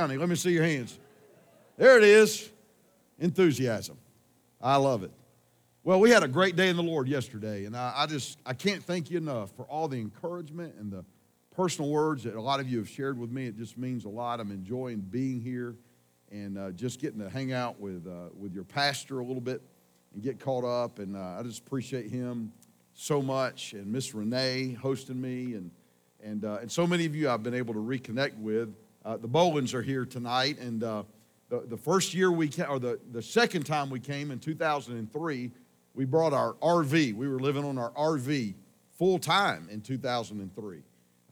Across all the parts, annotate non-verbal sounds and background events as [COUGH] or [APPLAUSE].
Let me see your hands. There it is. Enthusiasm. I love it. Well, we had a great day in the Lord yesterday, and I, I, just I can't thank you enough for all the encouragement and the personal words that a lot of you have shared with me. It just means a lot. I'm enjoying being here and uh, just getting to hang out with uh, with your pastor a little bit and get caught up. And uh, I just appreciate him so much, and Miss Renee hosting me, and and uh, and so many of you I've been able to reconnect with. Uh, the Bolins are here tonight, and uh, the, the first year we came, or the, the second time we came in 2003, we brought our RV. We were living on our RV full time in 2003.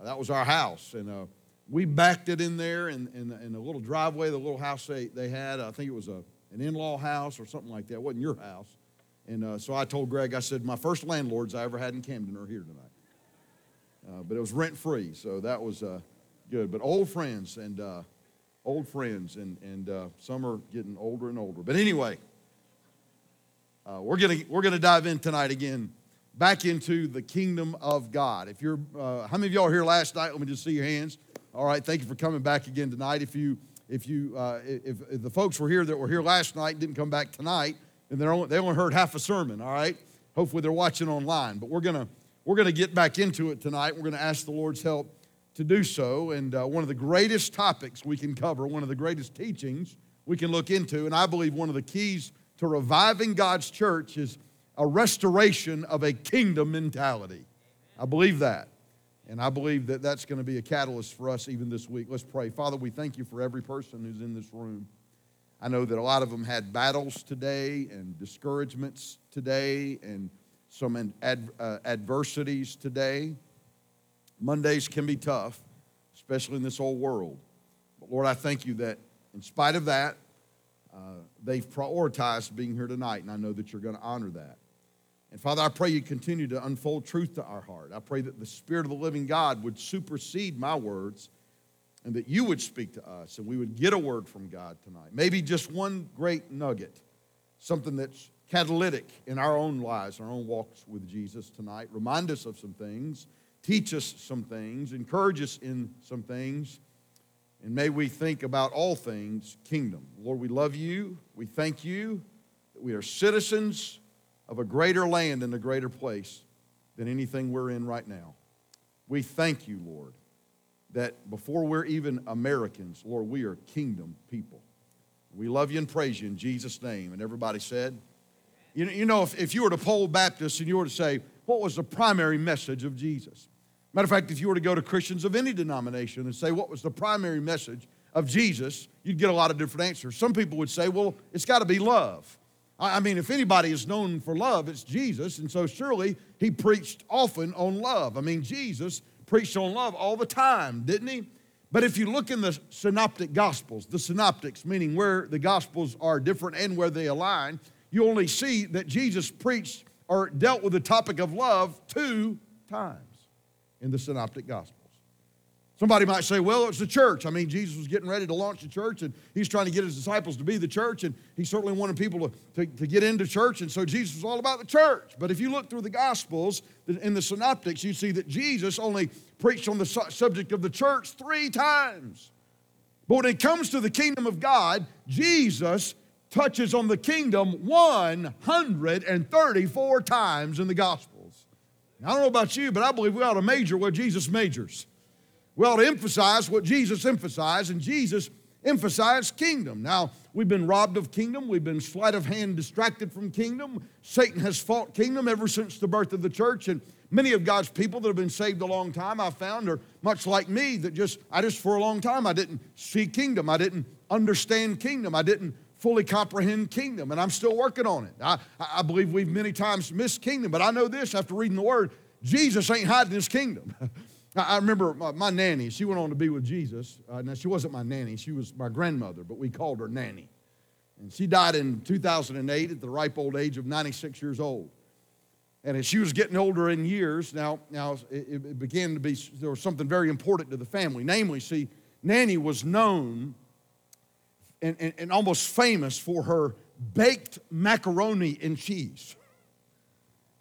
Uh, that was our house, and uh, we backed it in there in, in, in, a little driveway, the little house they, they had. I think it was a, an in law house or something like that. It wasn't your house. And uh, so I told Greg, I said, my first landlords I ever had in Camden are here tonight. Uh, but it was rent free, so that was good. But old friends and uh, old friends, and, and uh, some are getting older and older. But anyway, uh, we're going we're gonna dive in tonight again back into the kingdom of God. If you're, uh, how many of y'all here last night? Let me just see your hands. All right, thank you for coming back again tonight. If you, if you, uh, if, if, the folks were here that were here last night didn't come back tonight, and they only, they only heard half a sermon. All right, hopefully they're watching online. But we're gonna, we're gonna get back into it tonight. We're gonna ask the Lord's help to do so. And uh, one of the greatest topics we can cover, one of the greatest teachings we can look into, and I believe one of the keys to reviving God's church is a restoration of a kingdom mentality. I believe that. And I believe that that's going to be a catalyst for us even this week. Let's pray. Father, we thank you for every person who's in this room. I know that a lot of them had battles today and discouragements today and some ad, uh, adversities today. Mondays can be tough, especially in this old world. But Lord, I thank you that in spite of that, uh, they've prioritized being here tonight, and I know that you're going to honor that. And Father, I pray you continue to unfold truth to our heart. I pray that the Spirit of the living God would supersede my words and that you would speak to us and we would get a word from God tonight. Maybe just one great nugget, something that's catalytic in our own lives, our own walks with Jesus tonight. Remind us of some things teach us some things, encourage us in some things, and may we think about all things kingdom. Lord, we love you. We thank you that we are citizens of a greater land and a greater place than anything we're in right now. We thank you, Lord, that before we're even Americans, Lord, we are kingdom people. We love you and praise you in Jesus' name. And everybody said, you know, if, if you were to poll Baptists and you were to say, what was the primary message of Jesus? Matter of fact, if you were to go to Christians of any denomination and say, what was the primary message of Jesus, you'd get a lot of different answers. Some people would say, well, it's got to be love. I mean, if anybody is known for love, it's Jesus. And so surely he preached often on love. I mean, Jesus preached on love all the time, didn't he? But if you look in the synoptic gospels, the synoptics, meaning where the gospels are different and where they align, you only see that Jesus preached or dealt with the topic of love two times in the synoptic gospels. Somebody might say, well, it's the church. I mean, Jesus was getting ready to launch the church and he's trying to get his disciples to be the church and he certainly wanted people to, to, to, get into church and so Jesus was all about the church. But if you look through the gospels in the synoptics, you see that Jesus only preached on the su- subject of the church three times. But when it comes to the kingdom of God, Jesus touches on the kingdom 134 times in the gospel. I don't know about you, but I believe we ought to major where Jesus majors. We ought to emphasize what Jesus emphasized, and Jesus emphasized kingdom. Now, we've been robbed of kingdom. We've been sleight of hand distracted from kingdom. Satan has fought kingdom ever since the birth of the church. And many of God's people that have been saved a long time, I found, are much like me, that just, I just, for a long time, I didn't see kingdom. I didn't understand kingdom. I didn't fully comprehend kingdom, and I'm still working on it. I, I believe we've many times missed kingdom, but I know this after reading the word Jesus ain't hiding his kingdom. [LAUGHS] I remember my, my, nanny, she went on to be with Jesus. Uh, now, she wasn't my nanny, she was my grandmother, but we called her nanny. And she died in 2008 at the ripe old age of 96 years old. And as she was getting older in years, now, now it, it began to be, there was something very important to the family. Namely, see, Nanny was known and, and, and almost famous for her baked macaroni and cheese.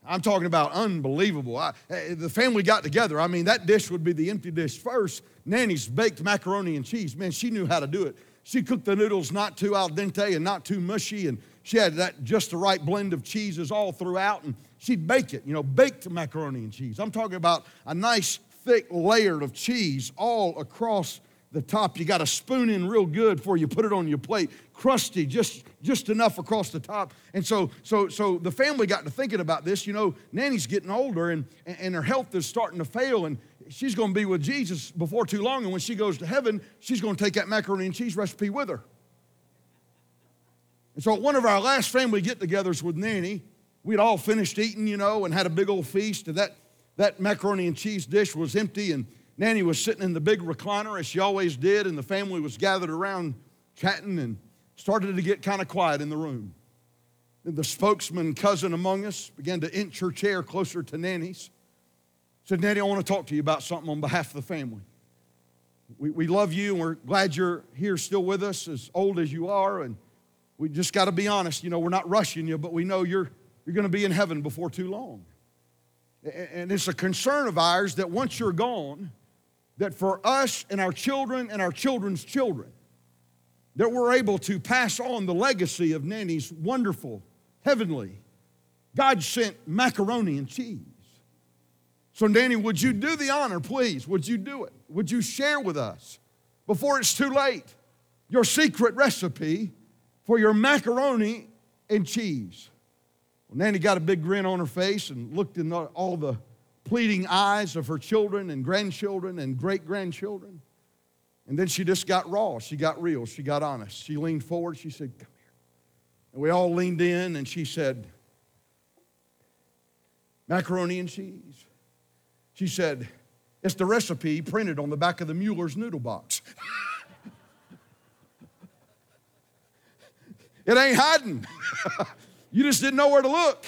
I'm talking about unbelievable. I, eh, the family got together. I mean, that dish would be the empty dish first. Nanny's baked macaroni and cheese. Man, she knew how to do it. She cooked the noodles not too al dente and not too mushy, and she had that just the right blend of cheeses all throughout, and she'd bake it, you know, baked macaroni and cheese. I'm talking about a nice thick layer of cheese all across the top. You got to spoon in real good before you put it on your plate. Crusty, just, just enough across the top. And so, so, so the family got to thinking about this. You know, Nanny's getting older and, and her health is starting to fail, and she's going to be with Jesus before too long. And when she goes to heaven, she's going to take that macaroni and cheese recipe with her. And so at one of our last family get togethers with Nanny, we'd all finished eating, you know, and had a big old feast. And that, that macaroni and cheese dish was empty, and Nanny was sitting in the big recliner as she always did, and the family was gathered around chatting and started to get kind of quiet in the room. And the spokesman cousin among us began to inch her chair closer to Nanny's. Said, Nanny, I want to talk to you about something on behalf of the family. We, we love you and we're glad you're here still with us, as old as you are. And we just got to be honest. You know, we're not rushing you, but we know you're, you're going to be in heaven before too long. And it's a concern of ours that once you're gone, that for us and our children and our children's children, that we're able to pass on the legacy of Nanny's wonderful, heavenly, God sent macaroni and cheese. So, Nanny, would you do the honor, please? Would you do it? Would you share with us before it's too late your secret recipe for your macaroni and cheese? Well, Nanny got a big grin on her face and looked in all the pleading eyes of her children and grandchildren and great grandchildren. And then she just got raw. She got real. She got honest. She leaned forward. She said, Come here. And we all leaned in and she said, Macaroni and cheese. She said, It's the recipe printed on the back of the Mueller's noodle box. [LAUGHS] it ain't hiding. [LAUGHS] you just didn't know where to look.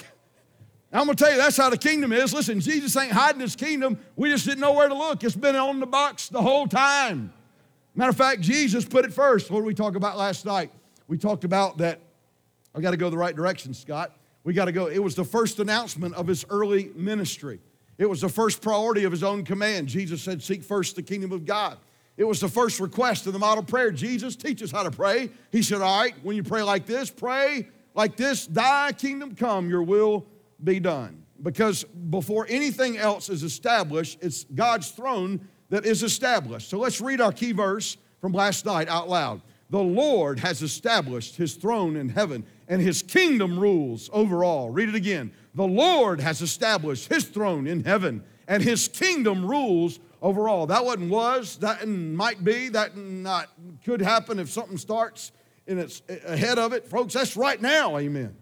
I'm gonna tell you, that's how the kingdom is. Listen, Jesus ain't hiding his kingdom. We just didn't know where to look. It's been on the box the whole time. Matter of fact, Jesus put it first. What did we talk about last night? We talked about that. I got to go the right direction, Scott. We got to go. It was the first announcement of his early ministry. It was the first priority of his own command. Jesus said, Seek first the kingdom of God. It was the first request in the model prayer. Jesus, teach us how to pray. He said, All right, when you pray like this, pray like this Thy kingdom come, your will be done. Because before anything else is established, it's God's throne that is established. So let's read our key verse from last night out loud. The Lord has established his throne in heaven, and his kingdom rules over all. Read it again. The Lord has established his throne in heaven, and his kingdom rules over all. That wasn't was, that might be, that not could happen if something starts and it's ahead of it. Folks, that's right now, amen.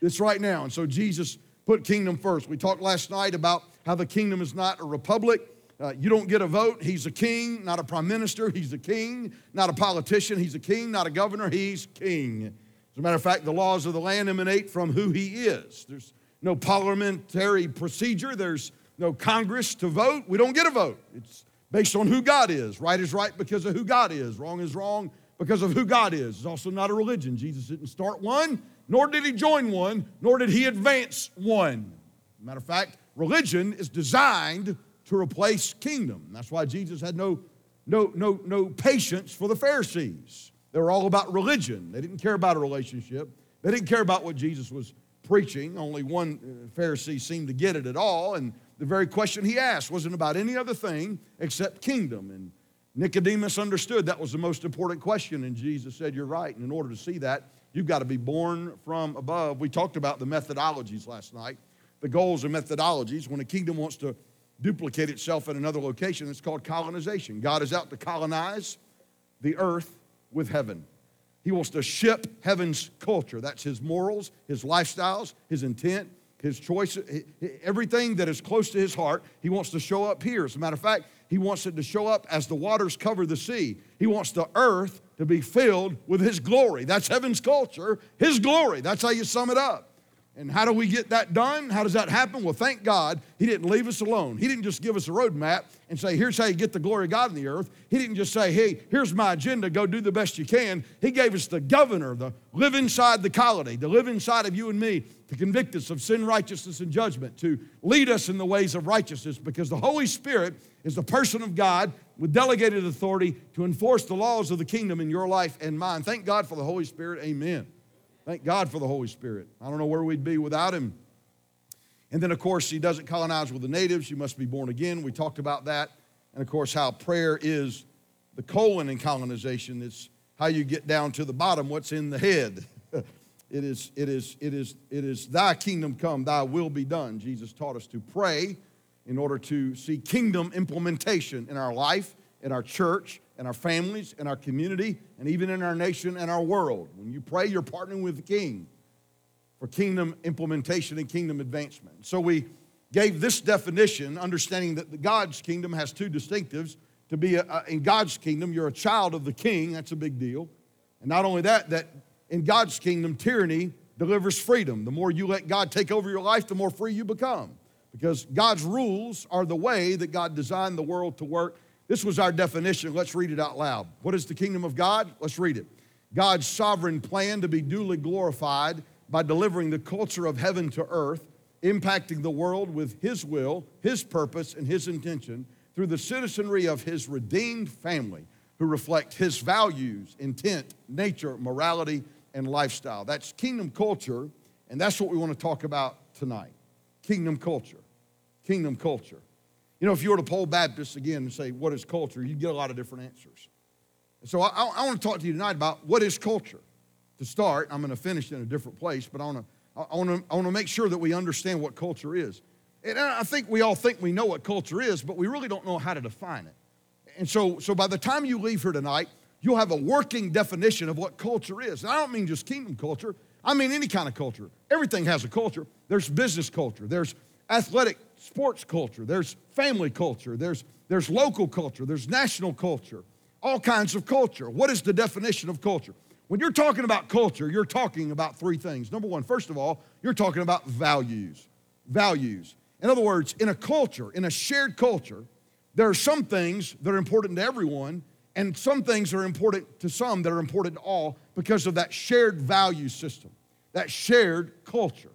It's right now. And so Jesus put kingdom first. We talked last night about how the kingdom is not a republic. Uh, you don't get a vote. He's a king, not a prime minister. He's a king, not a politician. He's a king, not a governor. He's king. As a matter of fact, the laws of the land emanate from who he is. There's no parliamentary procedure, there's no Congress to vote. We don't get a vote. It's based on who God is. Right is right because of who God is, wrong is wrong because of who God is. It's also not a religion. Jesus didn't start one, nor did he join one, nor did he advance one. Matter of fact, religion is designed to replace kingdom. That's why Jesus had no, no, no, no patience for the Pharisees. They were all about religion. They didn't care about a relationship. They didn't care about what Jesus was preaching. Only one uh, Pharisee seemed to get it at all. And the very question he asked wasn't about any other thing except kingdom. And Nicodemus understood that was the most important question. And Jesus said, You're right. And in order to see that, you've got to be born from above. We talked about the methodologies last night, the goals and methodologies. When a kingdom wants to duplicate itself in another location, it's called colonization. God is out to colonize the earth with heaven. He wants to ship heaven's culture. That's his morals, his lifestyles, his intent, his choice, everything that is close to his heart, he wants to show up here. As a matter of fact, he wants it to show up as the waters cover the sea. He wants the earth to be filled with his glory. That's heaven's culture, his glory. That's how you sum it up. And how do we get that done? How does that happen? Well, thank God he didn't leave us alone. He didn't just give us a roadmap and say, here's how you get the glory of God in the earth. He didn't just say, hey, here's my agenda, go do the best you can. He gave us the governor, the live inside the colony, to live inside of you and me, to convict us of sin, righteousness, and judgment, to lead us in the ways of righteousness, because the Holy Spirit is the person of God with delegated authority to enforce the laws of the kingdom in your life and mine. Thank God for the Holy Spirit. Amen. Thank God for the Holy Spirit. I don't know where we'd be without Him. And then, of course, He doesn't colonize with the natives. You must be born again. We talked about that. And, of course, how prayer is the colon in colonization. It's how you get down to the bottom, what's in the head. [LAUGHS] it is, it is, it is, it is thy kingdom come, thy will be done. Jesus taught us to pray in order to see kingdom implementation in our life, in our church, in our families, in our community, and even in our nation and our world. When you pray, you're partnering with the King for kingdom implementation and kingdom advancement. So we gave this definition, understanding that God's kingdom has two distinctives. To be a, in God's kingdom, you're a child of the King. That's a big deal. And not only that, that in God's kingdom, tyranny delivers freedom. The more you let God take over your life, the more free you become. Because God's rules are the way that God designed the world to work this was our definition. Let's read it out loud. What is the kingdom of God? Let's read it. God's sovereign plan to be duly glorified by delivering the culture of heaven to earth, impacting the world with His will, His purpose, and His intention through the citizenry of His redeemed family who reflect His values, intent, nature, morality, and lifestyle. That's kingdom culture, and that's what we want to talk about tonight. Kingdom culture. Kingdom culture. You know, if you were to poll Baptists again and say, What is culture? you'd get a lot of different answers. so I, I want to talk to you tonight about what is culture. To start, I'm going to finish in a different place, but I want to. I want, to, I want to make sure that we understand what culture is. And I think we all think we know what culture is, but we really don't know how to define it. And so, so by the time you leave here tonight, you'll have a working definition of what culture is. And I don't mean just kingdom culture, I mean any kind of culture. Everything has a culture. There's business culture, there's athletic sports culture, there's family culture, there's, there's local culture, there's national culture, all kinds of culture. What is the definition of culture? When you're talking about culture, you're talking about three things. Number one, first of all, you're talking about values. Values. In other words, in a culture, in a shared culture, there are some things that are important to everyone, and some things are important to some that are important to all because of that shared value system, that shared culture.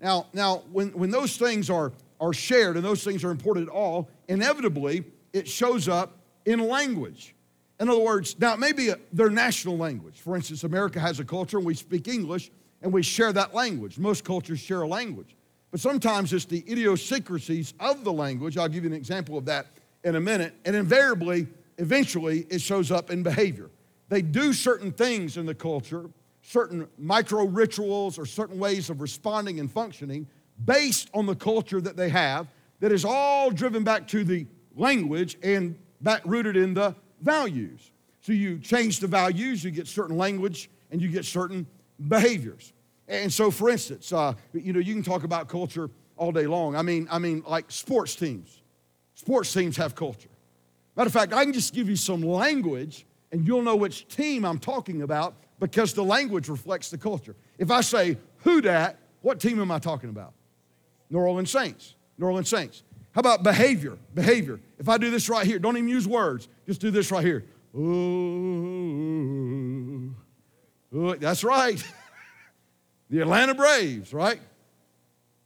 Now, now when, when those things are, are shared and those things are important at all, inevitably it shows up in language. In other words, now maybe uh, their national language. For instance, America has a culture and we speak English and we share that language. Most cultures share a language. But sometimes it's the idiosyncrasies of the language. I'll give you an example of that in a minute. And invariably, eventually, it shows up in behavior. They do certain things in the culture certain micro rituals or certain ways of responding and functioning based on the culture that they have that is all driven back to the language and back rooted in the values. So you change the values, you get certain language, and you get certain behaviors. And so, for instance, uh, you know, you can talk about culture all day long. I mean, I mean, like sports teams. Sports teams have culture. Matter of fact, I can just give you some language, and you'll know which team I'm talking about because the language reflects the culture. If I say, who dat, what team am I talking about? New Orleans Saints. New Orleans Saints. How about behavior? Behavior. If I do this right here, don't even use words, just do this right here. Ooh, ooh that's right. [LAUGHS] the Atlanta Braves, right?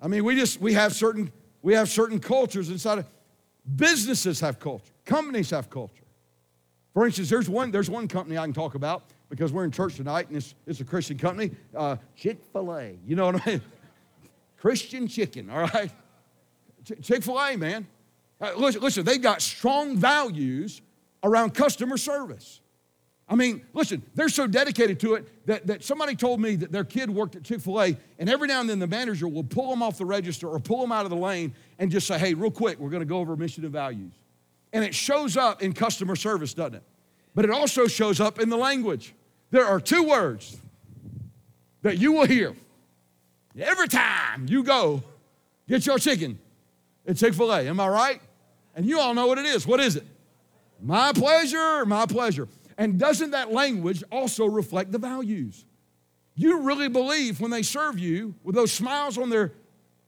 I mean, we just we have certain we have certain cultures inside of businesses have culture, companies have culture. For instance, there's one there's one company I can talk about because we're in church tonight and it's, it's a Christian company. Uh, Chick fil A, you know what I mean? Christian chicken, all right? Chick fil A, man. Uh, listen, listen, they've got strong values around customer service. I mean, listen, they're so dedicated to it that, that somebody told me that their kid worked at Chick fil A, and every now and then the manager will pull them off the register or pull them out of the lane and just say, hey, real quick, we're going to go over mission and values. And it shows up in customer service, doesn't it? but it also shows up in the language. There are two words that you will hear every time you go get your chicken at Chick fil A. Am I right? And you all know what it is. What is it? My pleasure, my pleasure. And doesn't that language also reflect the values? you really believe when they serve you with those smiles on their,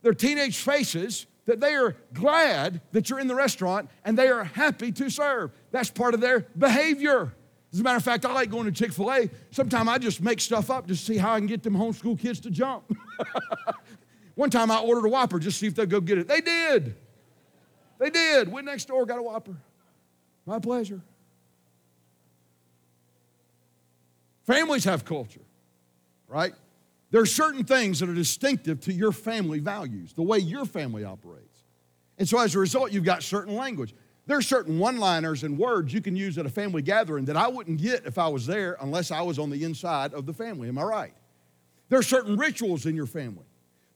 their teenage faces that they are glad that you're in the restaurant and they are happy to serve. That's part of their behavior. As a matter of fact, I like going to Chick fil A. Sometimes I just make stuff up to see how I can get them homeschool kids to jump. [LAUGHS] One time I ordered a Whopper just to see if they'll go get it. They did. They did. Went next door, got a Whopper. My pleasure. Families have culture, right? There are certain things that are distinctive to your family values, the way your family operates. And so as a result, you've got certain language. There are certain one liners and words you can use at a family gathering that I wouldn't get if I was there unless I was on the inside of the family. Am I right? There are certain rituals in your family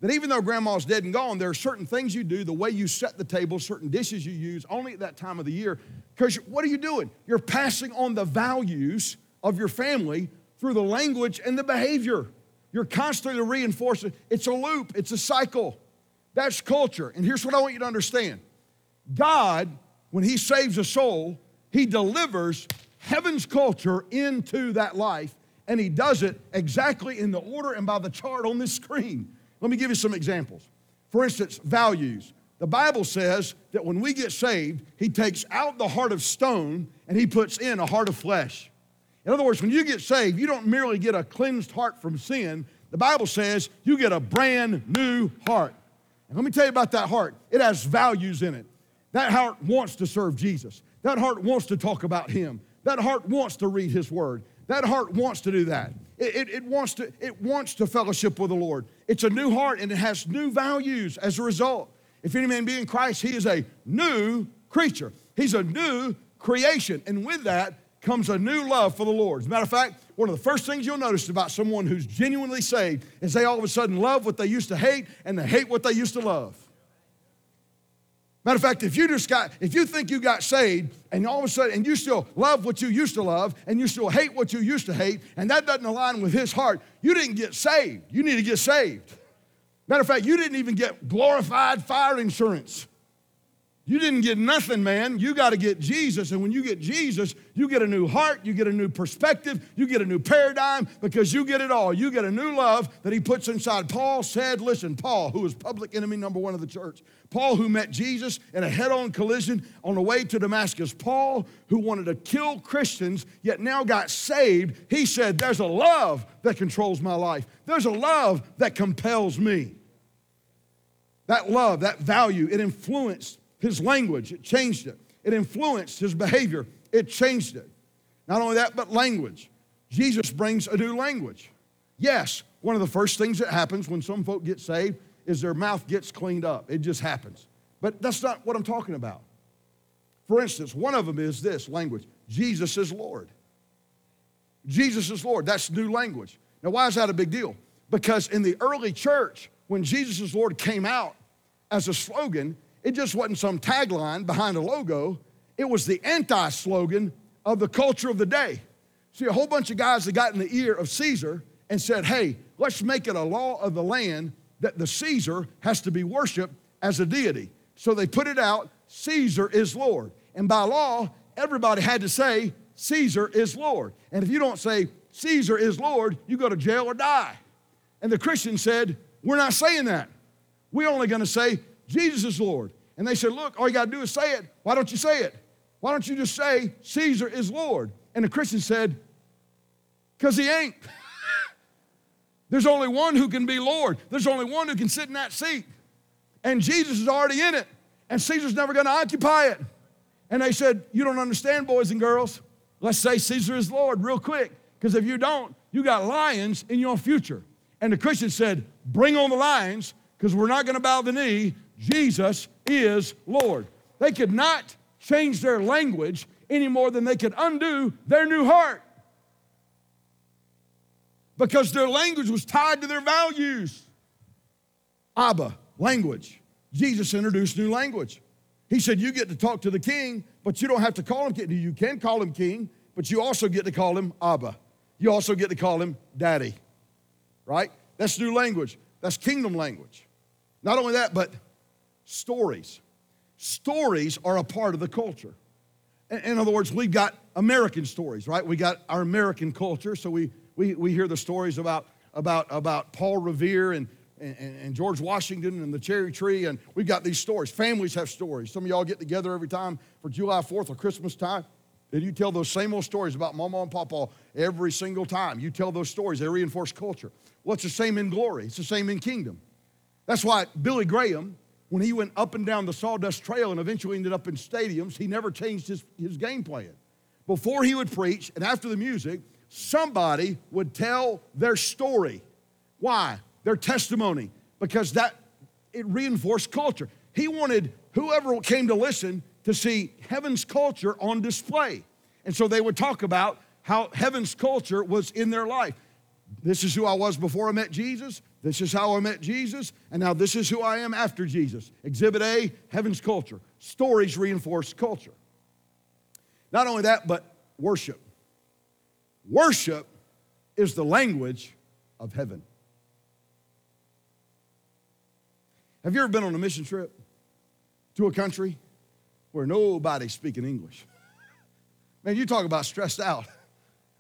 that even though grandma's dead and gone, there are certain things you do, the way you set the table, certain dishes you use only at that time of the year. Because what are you doing? You're passing on the values of your family through the language and the behavior. You're constantly reinforcing. It's a loop, it's a cycle. That's culture. And here's what I want you to understand God, when He saves a soul, He delivers heaven's culture into that life, and He does it exactly in the order and by the chart on this screen. Let me give you some examples. For instance, values. The Bible says that when we get saved, He takes out the heart of stone and He puts in a heart of flesh. In other words, when you get saved, you don't merely get a cleansed heart from sin. The Bible says you get a brand new heart. And let me tell you about that heart. It has values in it. That heart wants to serve Jesus. That heart wants to talk about Him. That heart wants to read His Word. That heart wants to do that. It, it, it, wants to, it wants to fellowship with the Lord. It's a new heart and it has new values as a result. If any man be in Christ, he is a new creature. He's a new creation. And with that, comes a new love for the Lord. As a matter of fact, one of the first things you'll notice about someone who's genuinely saved is they all of a sudden love what they used to hate and they hate what they used to love. Matter of fact, if you just got, if you think you got saved and all of a sudden, and you still love what you used to love and you still hate what you used to hate, and that doesn't align with his heart, you didn't get saved. You need to get saved. Matter of fact, you didn't even get glorified fire insurance. You didn't get nothing, man. You got to get Jesus. And when you get Jesus, you get a new heart, you get a new perspective, you get a new paradigm because you get it all. You get a new love that he puts inside. Paul said, listen, Paul, who was public enemy number one of the church, Paul, who met Jesus in a head on collision on the way to Damascus, Paul, who wanted to kill Christians, yet now got saved, he said, There's a love that controls my life, there's a love that compels me. That love, that value, it influenced his language, it changed it. It influenced his behavior, it changed it. Not only that, but language. Jesus brings a new language. Yes, one of the first things that happens when some folk get saved is their mouth gets cleaned up. It just happens. But that's not what I'm talking about. For instance, one of them is this language Jesus is Lord. Jesus is Lord. That's new language. Now, why is that a big deal? Because in the early church, when Jesus is Lord came out as a slogan, it just wasn't some tagline behind a logo, it was the anti slogan of the culture of the day. See, a whole bunch of guys that got in the ear of Caesar and said, hey, let's make it a law of the land that the Caesar has to be worshiped as a deity. So they put it out Caesar is Lord. And by law, everybody had to say, Caesar is Lord. And if you don't say, Caesar is Lord, you go to jail or die. And the Christians said, We're not saying that. We're only going to say, Jesus is Lord. And they said, Look, all you got to do is say it. Why don't you say it? Why don't you just say, Caesar is Lord? And the Christian said, Because he ain't. [LAUGHS] There's only one who can be Lord, there's only one who can sit in that seat. And Jesus is already in it, and Caesar's never going to occupy it. And they said, You don't understand, boys and girls. Let's say Caesar is Lord real quick, because if you don't, you got lions in your future. And the Christian said, Bring on the lions, because we're not going to bow the knee. Jesus is Lord. They could not change their language any more than they could undo their new heart because their language was tied to their values. Abba, language. Jesus introduced new language. He said, You get to talk to the king, but you don't have to call him king. You can call him king, but you also get to call him Abba. You also get to call him daddy, right? That's new language. That's kingdom language. Not only that, but stories. Stories are a part of the culture. In other words, we've got American stories, right? We got our American culture, so we, we, we hear the stories about about, about Paul Revere and, and, and George Washington and the cherry tree. And we've got these stories. Families have stories. Some of y'all get together every time for July 4th or Christmas time. And you tell those same old stories about Mama and Papa every single time. You tell those stories, they reinforce culture. Well, it's the same in glory, it's the same in kingdom. That's why Billy Graham, when he went up and down the sawdust trail and eventually ended up in stadiums, he never changed his, his game plan. Before he would preach and after the music, somebody would tell their story. Why? Their testimony. Because that it reinforced culture. He wanted whoever came to listen to see heaven's culture on display. And so they would talk about how heaven's culture was in their life. This is who I was before I met Jesus. This is how I met Jesus. And now this is who I am after Jesus. Exhibit A, heaven's culture. Stories reinforce culture. Not only that, but worship. Worship is the language of heaven. Have you ever been on a mission trip to a country where nobody's speaking English. Man, you talk about stressed out. [LAUGHS]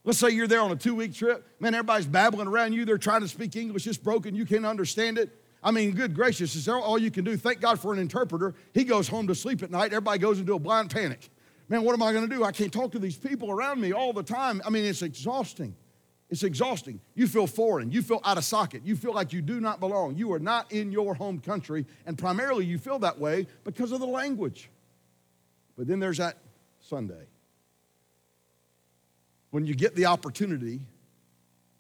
Let's say you're there on a two week trip. Man, everybody's babbling around you. They're trying to speak English. It's broken. You can't understand it. I mean, good gracious, is there all you can do? Thank God for an interpreter. He goes home to sleep at night. Everybody goes into a blind panic. Man, what am I going to do? I can't talk to these people around me all the time. I mean, it's exhausting. It's exhausting. You feel foreign. You feel out of socket. You feel like you do not belong. You are not in your home country. And primarily, you feel that way because of the language. But then there's that Sunday when you get the opportunity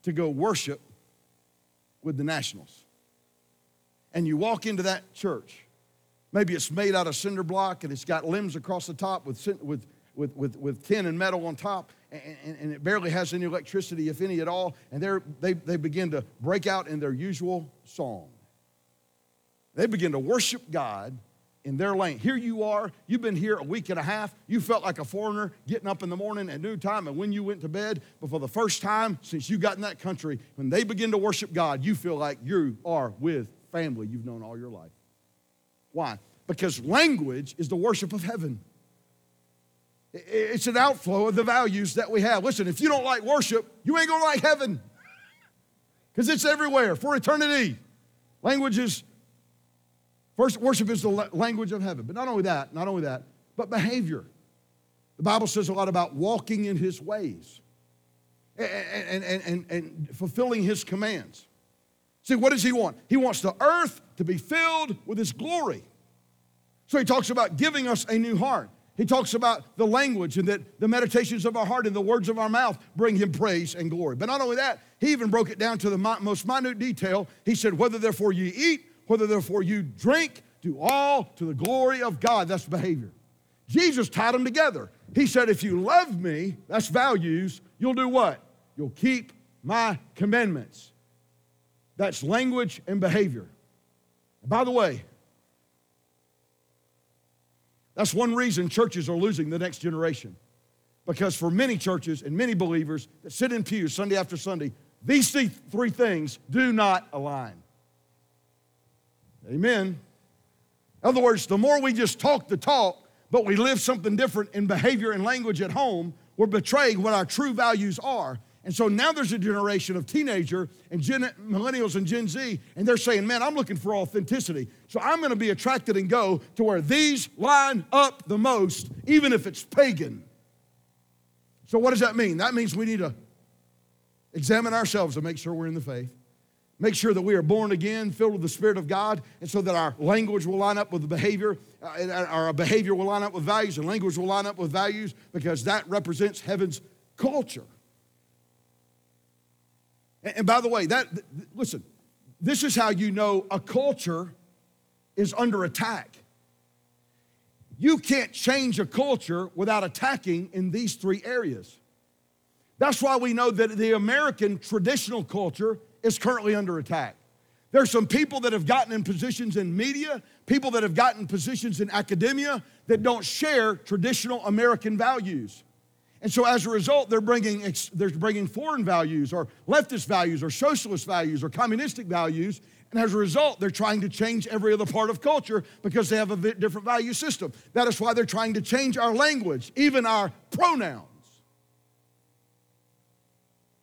to go worship with the Nationals. And you walk into that church. Maybe it's made out of cinder block and it's got limbs across the top with, with, with, with, with tin and metal on top, and, and, it barely has any electricity, if any at all. And they, they begin to break out in their usual song. They begin to worship God in their lane. Here you are, you've been here a week and a half. You felt like a foreigner getting up in the morning at noon time, and when you went to bed, but for the first time since you got in that country, when they begin to worship God, you feel like you are with family you've known all your life. Why? Because language is the worship of heaven. It's an outflow of the values that we have. Listen, if you don't like worship, you ain't gonna like heaven. [LAUGHS] Because it's everywhere for eternity. Language is worship is the language of heaven. But not only that, not only that, but behavior. The Bible says a lot about walking in his ways and, and, and, and, fulfilling his commands. See, what does he want? He wants the earth to be filled with his glory. So he talks about giving us a new heart. He talks about the language and that the meditations of our heart and the words of our mouth bring him praise and glory. But not only that, he even broke it down to the most minute detail. He said, Whether therefore you eat whether therefore you drink, do all to the glory of God. That's behavior. Jesus tied them together. He said, If you love me, that's values, you'll do what? You'll keep my commandments. That's language and behavior. by the way, that's one reason churches are losing the next generation. Because for many churches and many believers that sit in pews Sunday after Sunday, these three things do not align. Amen. In other words, the more we just talk the talk, but we live something different in behavior and language at home, we're betraying what our true values are. And so now there's a generation of teenager and Gen, millennials and Gen Z, and they're saying, man, I'm looking for authenticity. So I'm going to be attracted and go to where these line up the most, even if it's pagan. So what does that mean? That means we need to examine ourselves to make sure we're in the faith. Make sure that we are born again, filled with the Spirit of God, and so that our language will line up with the behavior, uh, our behavior will line up with values, and language will line up with values, because that represents heaven's culture. And, and by the way, that listen, this is how you know a culture is under attack. You can't change a culture without attacking in these three areas. That's why we know that the American traditional culture is currently under attack. There's some people that have gotten in positions in media, people that have gotten positions in academia that don't share traditional American values. And so as a result, they're bringing, they're bringing foreign values or leftist values or socialist values or communistic values. And as a result, they're trying to change every other part of culture because they have a different value system. That is why they're trying to change our language, even our pronouns.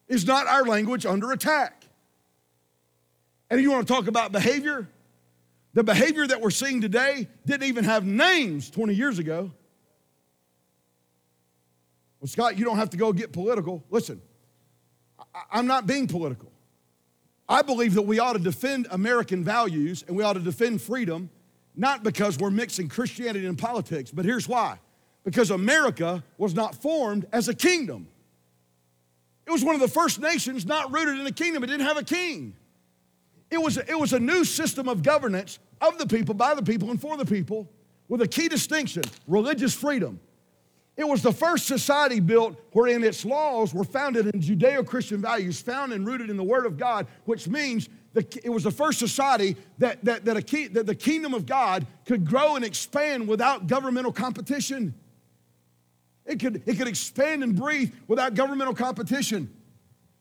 Is not our language under attack? And you want to talk about behavior? The behavior that we're seeing today didn't even have names 20 years ago. Well, Scott, you don't have to go get political. Listen, I'm not being political. I believe that we ought to defend American values and we ought to defend freedom, not because we're mixing Christianity and politics, but here's why. Because America was not formed as a kingdom. It was one of the first nations not rooted in a kingdom, it didn't have a king. It was, it was a new system of governance of the people, by the people, and for the people, with a key distinction religious freedom. It was the first society built wherein its laws were founded in Judeo Christian values, found and rooted in the Word of God, which means the, it was the first society that, that, that, a key, that the kingdom of God could grow and expand without governmental competition. It could, it could expand and breathe without governmental competition.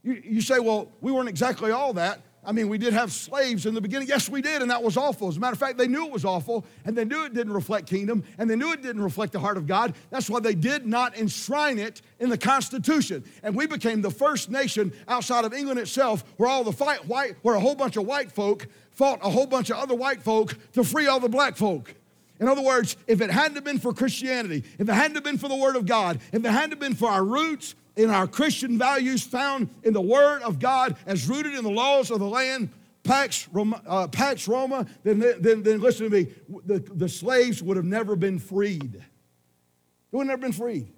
You, you say, well, we weren't exactly all that. I mean, we did have slaves in the beginning. Yes, we did, and that was awful. As a matter of fact, they knew it was awful, and they knew it didn't reflect kingdom, and they knew it didn't reflect the heart of God. That's why they did not enshrine it in the Constitution. And we became the first nation outside of England itself where all the fight white, where a whole bunch of white folk fought a whole bunch of other white folk to free all the black folk. In other words, if it hadn't been for Christianity, if it hadn't been for the Word of God, if it hadn't been for our roots in our Christian values found in the Word of God as rooted in the laws of the land, Pax Roma, uh, Pax Roma then, then, then listen to me, the, the slaves would have never been freed. They would have never been freed.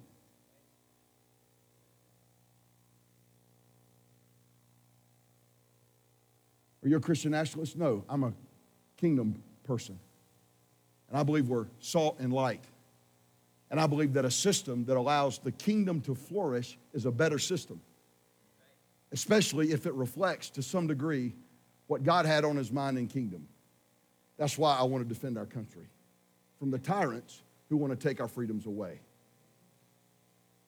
Are you a Christian nationalist? No, I'm a kingdom person. And I believe we're salt and light. And I believe that a system that allows the kingdom to flourish is a better system, especially if it reflects to some degree what God had on his mind in kingdom. That's why I want to defend our country from the tyrants who want to take our freedoms away.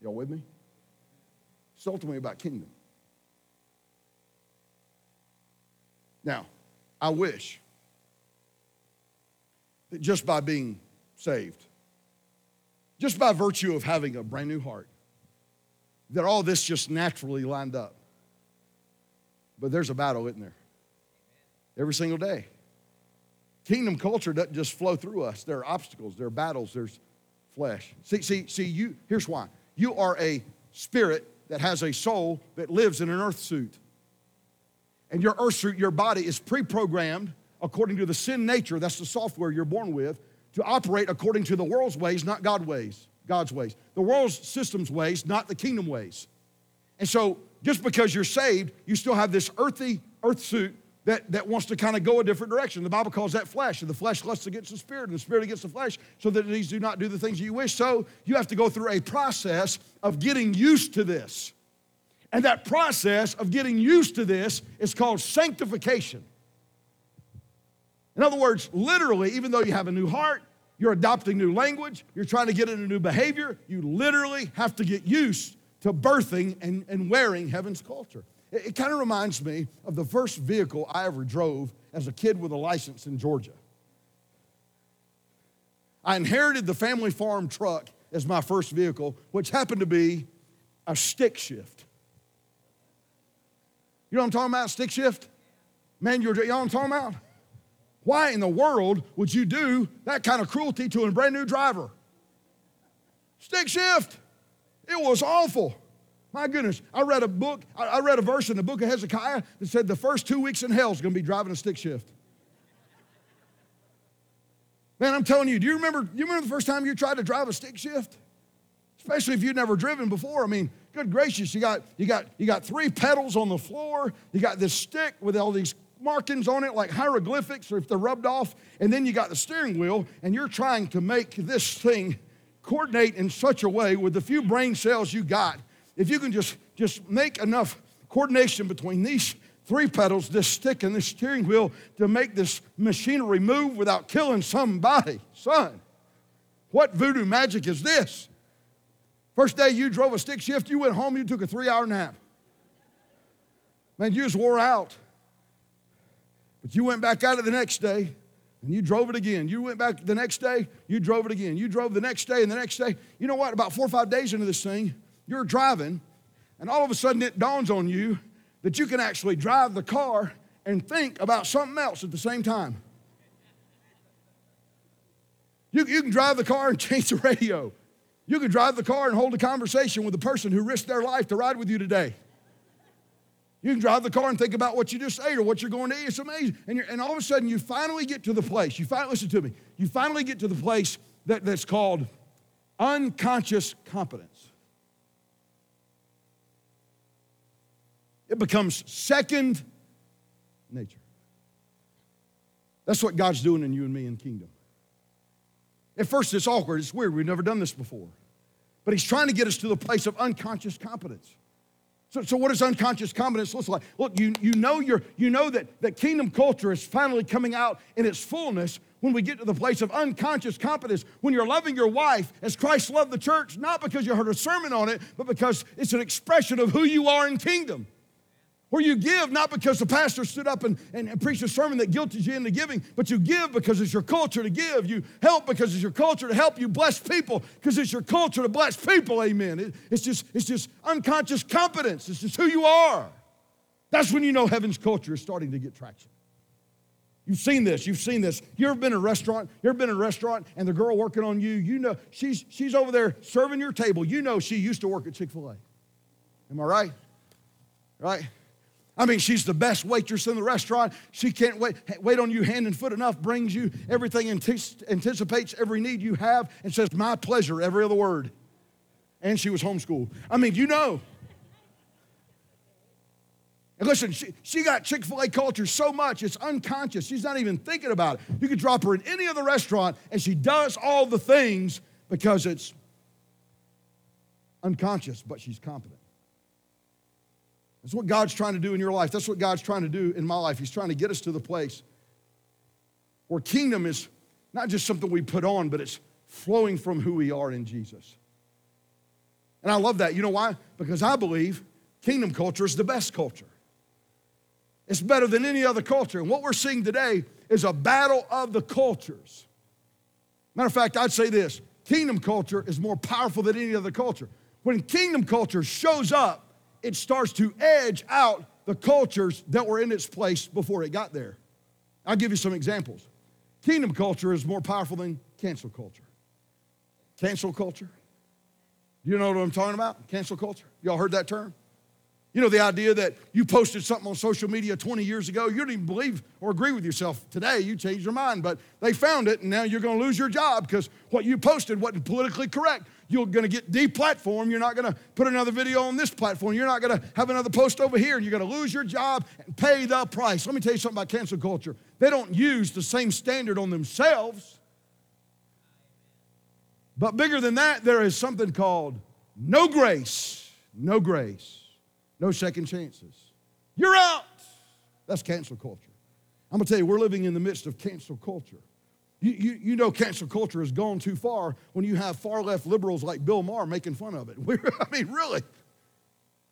Y'all with me? It's ultimately about kingdom. Now, I wish that just by being saved, just by virtue of having a brand new heart, that all this just naturally lined up. But there's a battle, isn't there? Every single day. Kingdom culture doesn't just flow through us. There are obstacles, there are battles, there's flesh. See, see, see, you, here's why. You are a spirit that has a soul that lives in an earth suit. And your earth suit, your body, is pre programmed according to the sin nature, that's the software you're born with, to operate according to the world's ways, not God's ways, God's ways. The world's system's ways, not the kingdom ways. And so just because you're saved, you still have this earthy earth suit that, that wants to kind of go a different direction. The Bible calls that flesh, and the flesh lusts against the spirit, and the spirit against the flesh, so that these do not do the things that you wish. So you have to go through a process of getting used to this. And that process of getting used to this is called sanctification. In other words, literally, even though you have a new heart, you're adopting new language, you're trying to get into new behavior, you literally have to get used to birthing and, and wearing heaven's culture. It, it kind of reminds me of the first vehicle I ever drove as a kid with a license in Georgia. I inherited the family farm truck as my first vehicle, which happened to be a stick shift. You know what I'm talking about? Stick shift? Man, you're, you know what I'm talking about? Why in the world would you do that kind of cruelty to a brand new driver? Stick shift. It was awful. My goodness, I read a book, I read a verse in the book of Hezekiah that said the first two weeks in hell is going to be driving a stick shift. Man, I'm telling you, do you remember, you remember the first time you tried to drive a stick shift? Especially if you'd never driven before. I mean, good gracious, you got, you got, you got three pedals on the floor, you got this stick with all these markings on it like hieroglyphics or if they're rubbed off, and then you got the steering wheel, and you're trying to make this thing coordinate in such a way with the few brain cells you got. If you can just, just make enough coordination between these three pedals, this stick, and this steering wheel to make this machinery move without killing somebody, son, what voodoo magic is this? First day you drove a stick shift, you went home, you took a three hour nap. Man, you just wore out. But you went back out it the next day and you drove it again. You went back the next day, you drove it again. You drove the next day and the next day. You know what? About four or five days into this thing, you're driving, and all of a sudden it dawns on you that you can actually drive the car and think about something else at the same time. You, you can drive the car and [LAUGHS] change the radio. You can drive the car and hold a conversation with the person who risked their life to ride with you today. You can drive the car and think about what you just ate or what you're going to eat. It's amazing. And, and all of a sudden, you finally get to the place. You finally, listen to me. You finally get to the place that, that's called unconscious competence. It becomes second nature. That's what God's doing in you and me in kingdom. At first, it's awkward, it's weird, we've never done this before. But He's trying to get us to the place of unconscious competence. So, so what does unconscious competence look like? Look, you, you know, you're, you know that, that kingdom culture is finally coming out in its fullness when we get to the place of unconscious competence, when you're loving your wife as Christ loved the church, not because you heard a sermon on it, but because it's an expression of who you are in kingdom. Where you give not because the pastor stood up and, and, and, preached a sermon that guilted you into giving, but you give because it's your culture to give. You help because it's your culture to help. You bless people because it's your culture to bless people. Amen. It, it's, just, it's just unconscious competence. It's just who you are. That's when you know heaven's culture is starting to get traction. You've seen this. You've seen this. You ever been in a restaurant? You ever been in a restaurant and the girl working on you, you know, she's, she's over there serving your table. You know she used to work at Chick fil A. Am I right? Right? I mean, she's the best waitress in the restaurant. She can't wait, wait on you hand and foot enough, brings you everything, anticipates every need you have, and says, My pleasure, every other word. And she was homeschooled. I mean, you know. And listen, she, she got Chick fil A culture so much, it's unconscious. She's not even thinking about it. You could drop her in any other restaurant, and she does all the things because it's unconscious, but she's competent. That's what God's trying to do in your life. That's what God's trying to do in my life. He's trying to get us to the place where kingdom is not just something we put on, but it's flowing from who we are in Jesus. And I love that. You know why? Because I believe kingdom culture is the best culture. It's better than any other culture. And what we're seeing today is a battle of the cultures. Matter of fact, I'd say this kingdom culture is more powerful than any other culture. When kingdom culture shows up, it starts to edge out the cultures that were in its place before it got there. I'll give you some examples. Kingdom culture is more powerful than cancel culture. Cancel culture. You know what I'm talking about? Cancel culture. Y'all heard that term? You know, the idea that you posted something on social media 20 years ago, you didn't even believe or agree with yourself today, you changed your mind, but they found it and now you're gonna lose your job because what you posted wasn't politically correct. You're gonna get deplatformed. You're not gonna put another video on this platform. You're not gonna have another post over here. You're gonna lose your job and pay the price. Let me tell you something about cancel culture. They don't use the same standard on themselves. But bigger than that, there is something called no grace. No grace. No second chances. You're out. That's cancel culture. I'm gonna tell you, we're living in the midst of cancel culture. You, you, you know, cancel culture has gone too far when you have far left liberals like Bill Maher making fun of it. [LAUGHS] I mean, really.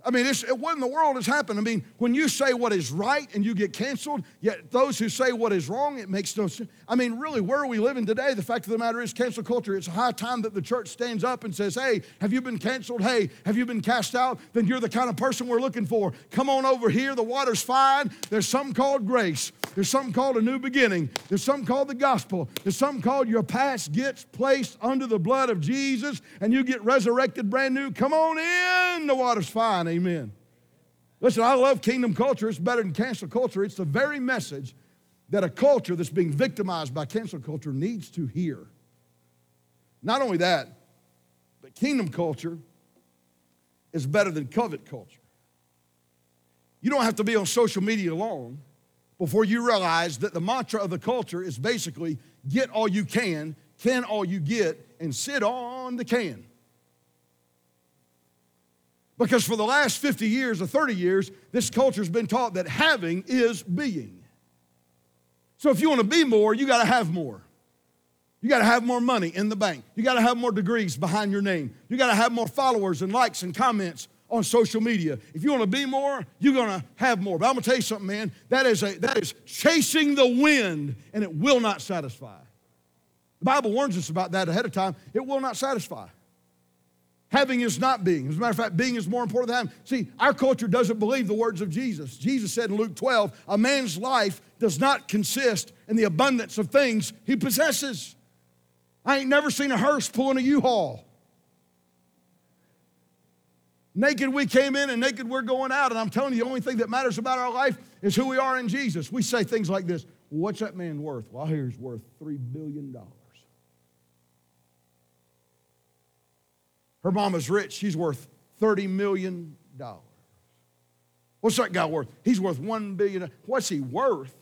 I mean, what in the world has happened? I mean, when you say what is right and you get canceled, yet those who say what is wrong, it makes no sense. I mean, really, where are we living today? The fact of the matter is, cancel culture. It's high time that the church stands up and says, Hey, have you been canceled? Hey, have you been cast out? Then you're the kind of person we're looking for. Come on over here. The water's fine. There's something called grace. There's something called a new beginning. There's something called the gospel. There's something called your past gets placed under the blood of Jesus and you get resurrected brand new. Come on in. The water's fine. Amen. Listen, I love kingdom culture. It's better than cancel culture. It's the very message that a culture that's being victimized by cancel culture needs to hear. Not only that, but kingdom culture is better than covet culture. You don't have to be on social media long before you realize that the mantra of the culture is basically get all you can, can all you get, and sit on the can. Because for the last 50 years or 30 years, this culture has been taught that having is being. So if you want to be more, you got to have more. You got to have more money in the bank. You got to have more degrees behind your name. You got to have more followers and likes and comments on social media. If you want to be more, you're going to have more. But I'm going to tell you something, man. That is, a, that is chasing the wind, and it will not satisfy. The Bible warns us about that ahead of time. It will not satisfy. Having is not being. As a matter of fact, being is more important than having. See, our culture doesn't believe the words of Jesus. Jesus said in Luke 12, a man's life does not consist in the abundance of things he possesses. I ain't never seen a hearse pulling a U-Haul. Naked we came in and naked we're going out. And I'm telling you, the only thing that matters about our life is who we are in Jesus. We say things like this What's that man worth? Well, he's worth $3 billion. Her mama's rich. She's worth $30 million. What's that guy worth? He's worth 1 billion. What's he worth?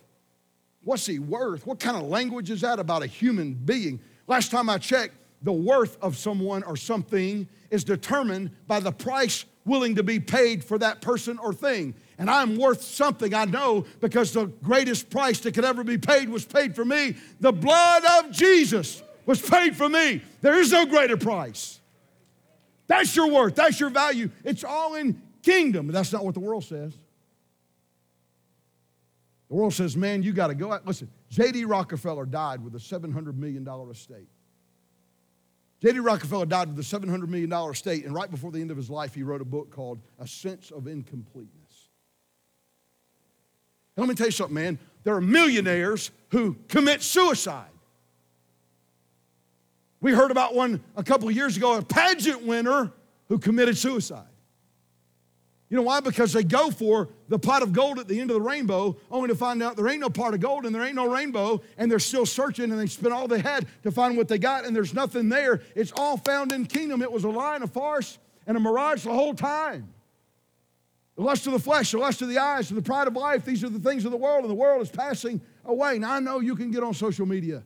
What's he worth? What kind of language is that about a human being? Last time I checked, the worth of someone or something is determined by the price willing to be paid for that person or thing. And I'm worth something, I know, because the greatest price that could ever be paid was paid for me. The blood of Jesus was paid for me. There is no greater price. That's your worth. That's your value. It's all in kingdom. But that's not what the world says. The world says, man, you got to go out. Listen, J.D. Rockefeller died with a $700 million estate. J.D. Rockefeller died with a $700 million estate, and right before the end of his life, he wrote a book called A Sense of Incompleteness. And let me tell you something, man. There are millionaires who commit suicide. We heard about one a couple years ago, a pageant winner who committed suicide. You know why? Because they go for the pot of gold at the end of the rainbow, only to find out there ain't no pot of gold and there ain't no rainbow, and they're still searching and they spent all they had to find what they got, and there's nothing there. It's all found in kingdom. It was a lie and a farce and a mirage the whole time. The lust of the flesh, the lust of the eyes, the pride of life, these are the things of the world, and the world is passing away. Now I know you can get on social media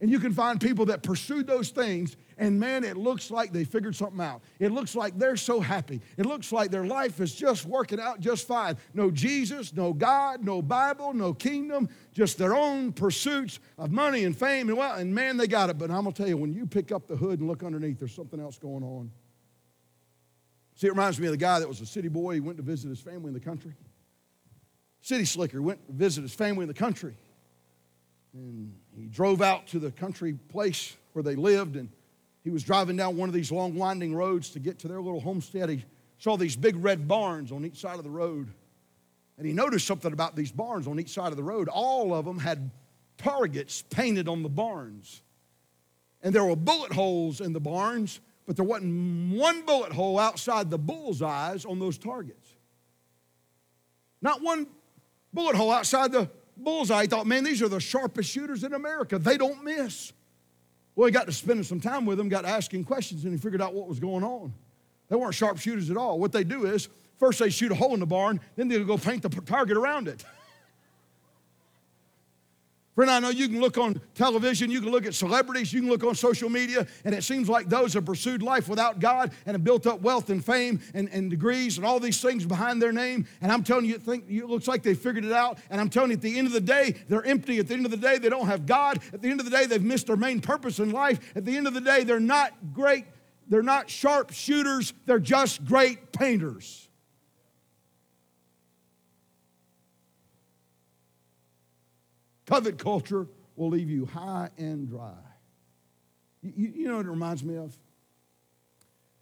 and you can find people that pursued those things, and man, it looks like they figured something out. It looks like they're so happy. It looks like their life is just working out just fine. No Jesus, no God, no Bible, no kingdom, just their own pursuits of money and fame. And well, and man, they got it. But I'm gonna tell you, when you pick up the hood and look underneath, there's something else going on. See, it reminds me of the guy that was a city boy. He went to visit his family in the country. City slicker went to visit his family in the country. And he drove out to the country place where they lived, and he was driving down one of these long, winding roads to get to their little homestead. He saw these big red barns on each side of the road. And he noticed something about these barns on each side of the road. All of them had targets painted on the barns. And there were bullet holes in the barns, but there wasn't one bullet hole outside the bullseyes on those targets. Not one bullet hole outside the bullseye. He thought, man, these are the sharpest shooters in America. They don't miss. Well, he got to spending some time with them, got asking questions, and he figured out what was going on. They weren't sharpshooters at all. What they do is, first they shoot a hole in the barn, then they go paint the target around it. [LAUGHS] Friend, I know you can look on television, you can look at celebrities, you can look on social media, and it seems like those have pursued life without God and have built up wealth and fame and, and degrees and all these things behind their name. And I'm telling you, it, think, it looks like they figured it out. And I'm telling you, at the end of the day, they're empty. At the end of the day, they don't have God. At the end of the day, they've missed their main purpose in life. At the end of the day, they're not great, they're not sharp shooters, they're just great painters. Covet culture will leave you high and dry. You, you know what it reminds me of?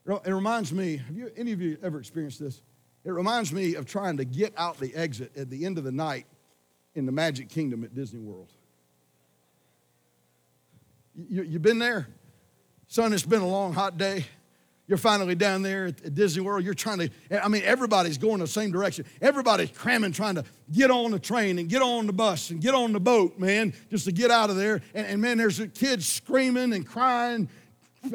It reminds me, have you, any of you ever experienced this? It reminds me of trying to get out the exit at the end of the night in the Magic Kingdom at Disney World. You, you, you been there? Son, it's been a long, hot day. You're finally down there at, Disney World. You're trying to, I mean, everybody's going the same direction. Everybody's cramming, trying to get on the train and get on the bus and get on the boat, man, just to get out of there. And, and man, there's kids screaming and crying,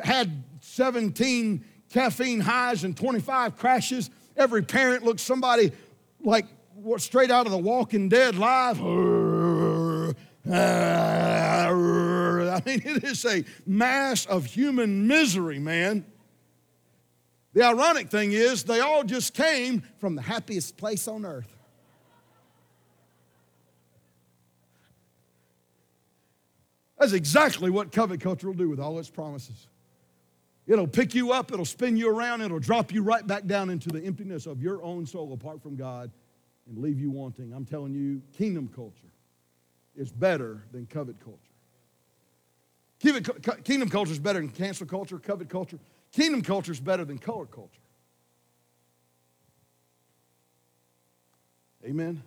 had 17 caffeine highs and 25 crashes. Every parent looks somebody like straight out of the Walking Dead live. [LAUGHS] I mean, it is a mass of human misery, man. The ironic thing is, they all just came from the happiest place on earth. That's exactly what covet culture will do with all its promises. It'll pick you up, it'll spin you around, it'll drop you right back down into the emptiness of your own soul apart from God and leave you wanting. I'm telling you, kingdom culture is better than covet culture. Kingdom culture is better than cancel culture, covet culture. Kingdom culture is better than color culture. Amen.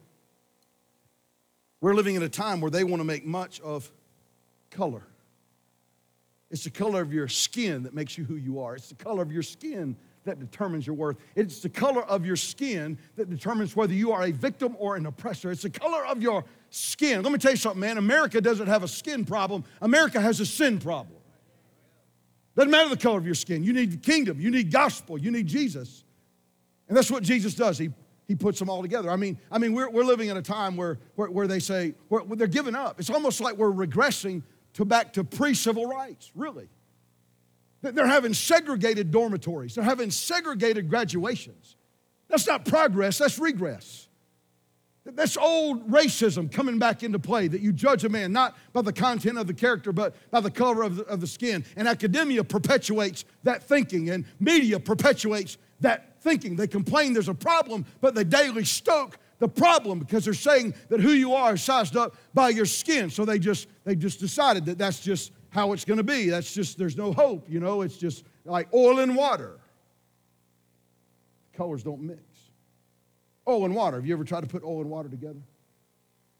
We're living in a time where they want to make much of color. It's the color of your skin that makes you who you are. It's the color of your skin that determines your worth. It's the color of your skin that determines whether you are a victim or an oppressor. It's the color of your skin. Let me tell you something, man. America doesn't have a skin problem, America has a sin problem. Doesn't matter the color of your skin. You need the kingdom, you need gospel, you need Jesus. And that's what Jesus does. He, he puts them all together. I mean, I mean we're, we're living in a time where, where, where they say, where, where they're giving up. It's almost like we're regressing to back to pre civil rights, really. They're having segregated dormitories, they're having segregated graduations. That's not progress, that's regress. That's old racism coming back into play that you judge a man not by the content of the character, but by the color of the, of the skin. And academia perpetuates that thinking, and media perpetuates that thinking. They complain there's a problem, but they daily stoke the problem because they're saying that who you are is sized up by your skin. So they just they just decided that that's just how it's going to be. That's just there's no hope, you know. It's just like oil and water. Colors don't mix. Oil and water. Have you ever tried to put oil and water together?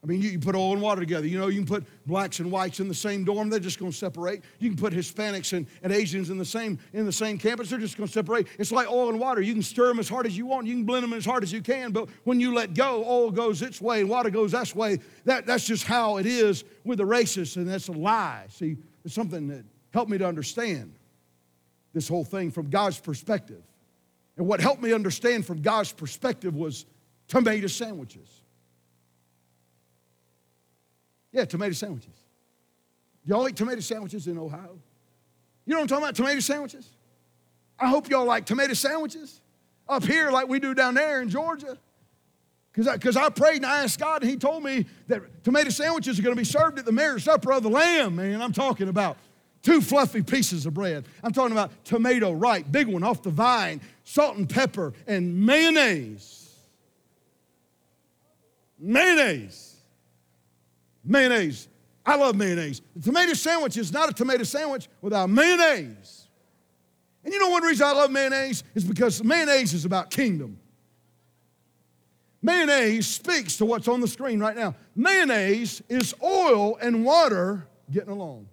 I mean, you, you put oil and water together. You know, you can put blacks and whites in the same dorm, they're just going to separate. You can put Hispanics and, and Asians in the same in the same campus, they're just going to separate. It's like oil and water. You can stir them as hard as you want, you can blend them as hard as you can, but when you let go, oil goes its way and water goes that way. That, that's just how it is with the racists, and that's a lie. See, it's something that helped me to understand this whole thing from God's perspective. And what helped me understand from God's perspective was tomato sandwiches. Yeah, tomato sandwiches. Y'all eat tomato sandwiches in Ohio? You know what I'm talking about? Tomato sandwiches? I hope y'all like tomato sandwiches up here like we do down there in Georgia. Because I, I, prayed and I asked God, and He told me that tomato sandwiches are going to be served at the marriage supper of the Lamb, man. I'm talking about two fluffy pieces of bread. I'm talking about tomato, right, big one off the vine, salt and pepper, and mayonnaise. Mayonnaise. Mayonnaise. I love mayonnaise. The tomato sandwich is not a tomato sandwich without mayonnaise. And you know one reason I love mayonnaise is because mayonnaise is about kingdom. Mayonnaise speaks to what's on the screen right now. Mayonnaise is oil and water getting along.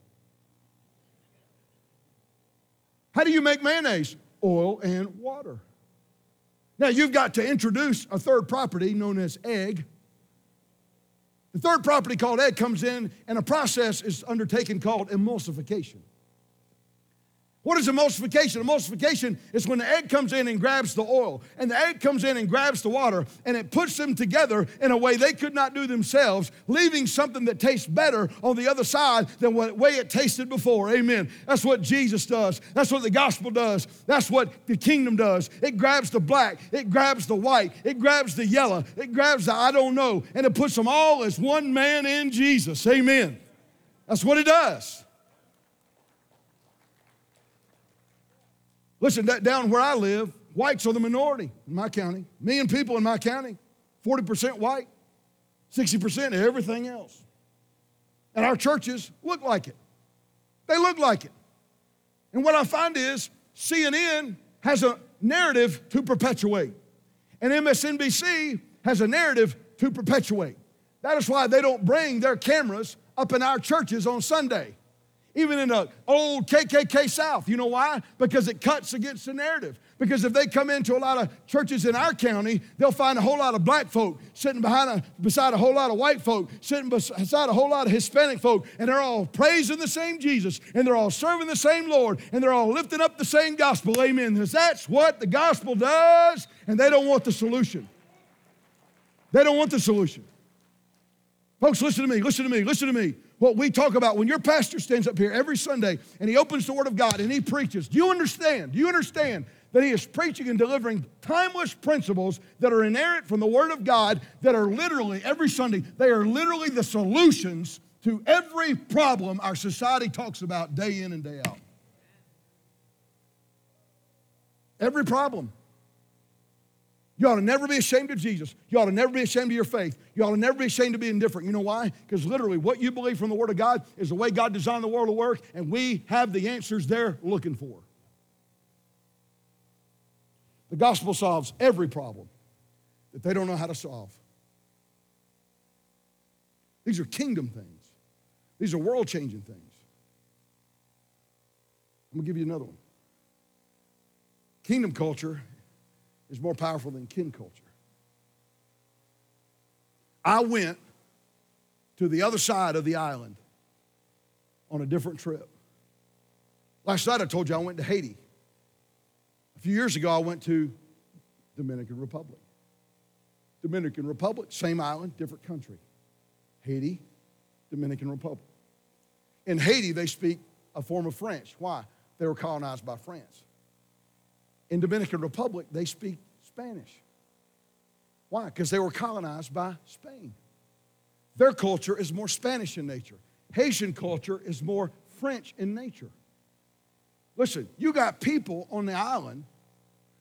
How do you make mayonnaise? Oil and water. Now you've got to introduce a third property known as egg the third property called egg comes in, and a process is undertaken called emulsification. What is emulsification? Emulsification is when the egg comes in and grabs the oil, and the egg comes in and grabs the water, and it puts them together in a way they could not do themselves, leaving something that tastes better on the other side than the way it tasted before. Amen. That's what Jesus does. That's what the gospel does. That's what the kingdom does. It grabs the black, it grabs the white, it grabs the yellow, it grabs the I don't know, and it puts them all as one man in Jesus. Amen. That's what it does. Listen, down where I live, whites are the minority in my county. Million people in my county, 40% white, 60% everything else. And our churches look like it. They look like it. And what I find is CNN has a narrative to perpetuate, and MSNBC has a narrative to perpetuate. That is why they don't bring their cameras up in our churches on Sunday even in the old oh, KKK South. You know why? Because it cuts against the narrative. Because if they come into a lot of churches in our county, they'll find a whole lot of black folk sitting behind a, beside a whole lot of white folk, sitting beside a whole lot of Hispanic folk, and they're all praising the same Jesus, and they're all serving the same Lord, and they're all lifting up the same gospel. Amen. Because that's what the gospel does, and they don't want the solution. They don't want the solution. Folks, listen to me, listen to me, listen to me what we talk about when your pastor stands up here every Sunday and he opens the Word of God and he preaches. Do you understand? Do you understand that he is preaching and delivering timeless principles that are inerrant from the Word of God that are literally, every Sunday, they are literally the solutions to every problem our society talks about day in and day out? Every problem. You ought to never be ashamed of Jesus. You ought to never be ashamed of your faith. You ought to never be ashamed of being indifferent. You know why? Because literally, what you believe from the Word of God is the way God designed the world to work, and we have the answers they're looking for. The gospel solves every problem that they don't know how to solve. These are kingdom things, these are world changing things. I'm to give you another one. Kingdom culture is more powerful than kin culture. I went to the other side of the island on a different trip. Last night I told you I went to Haiti. A few years ago I went to Dominican Republic. Dominican Republic, same island, different country. Haiti, Dominican Republic. In Haiti, they speak a form of French. Why? They were colonized by France. In Dominican Republic, they speak Spanish. Why? Because they were colonized by Spain. Their culture is more Spanish in nature. Haitian culture is more French in nature. Listen, you got people on the island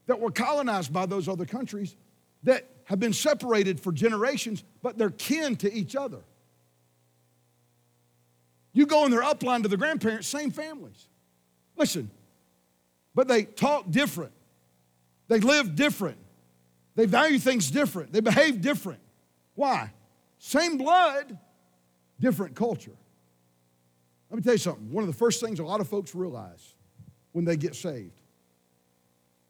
that were colonized by those other countries that have been separated for generations, but they're kin to each other. You go in their upline to the grandparents, same families. Listen, but they talk different, they live different, they value things different, they behave different. Why? Same blood, different culture. Let me tell you something. One of the first things a lot of folks realize when they get saved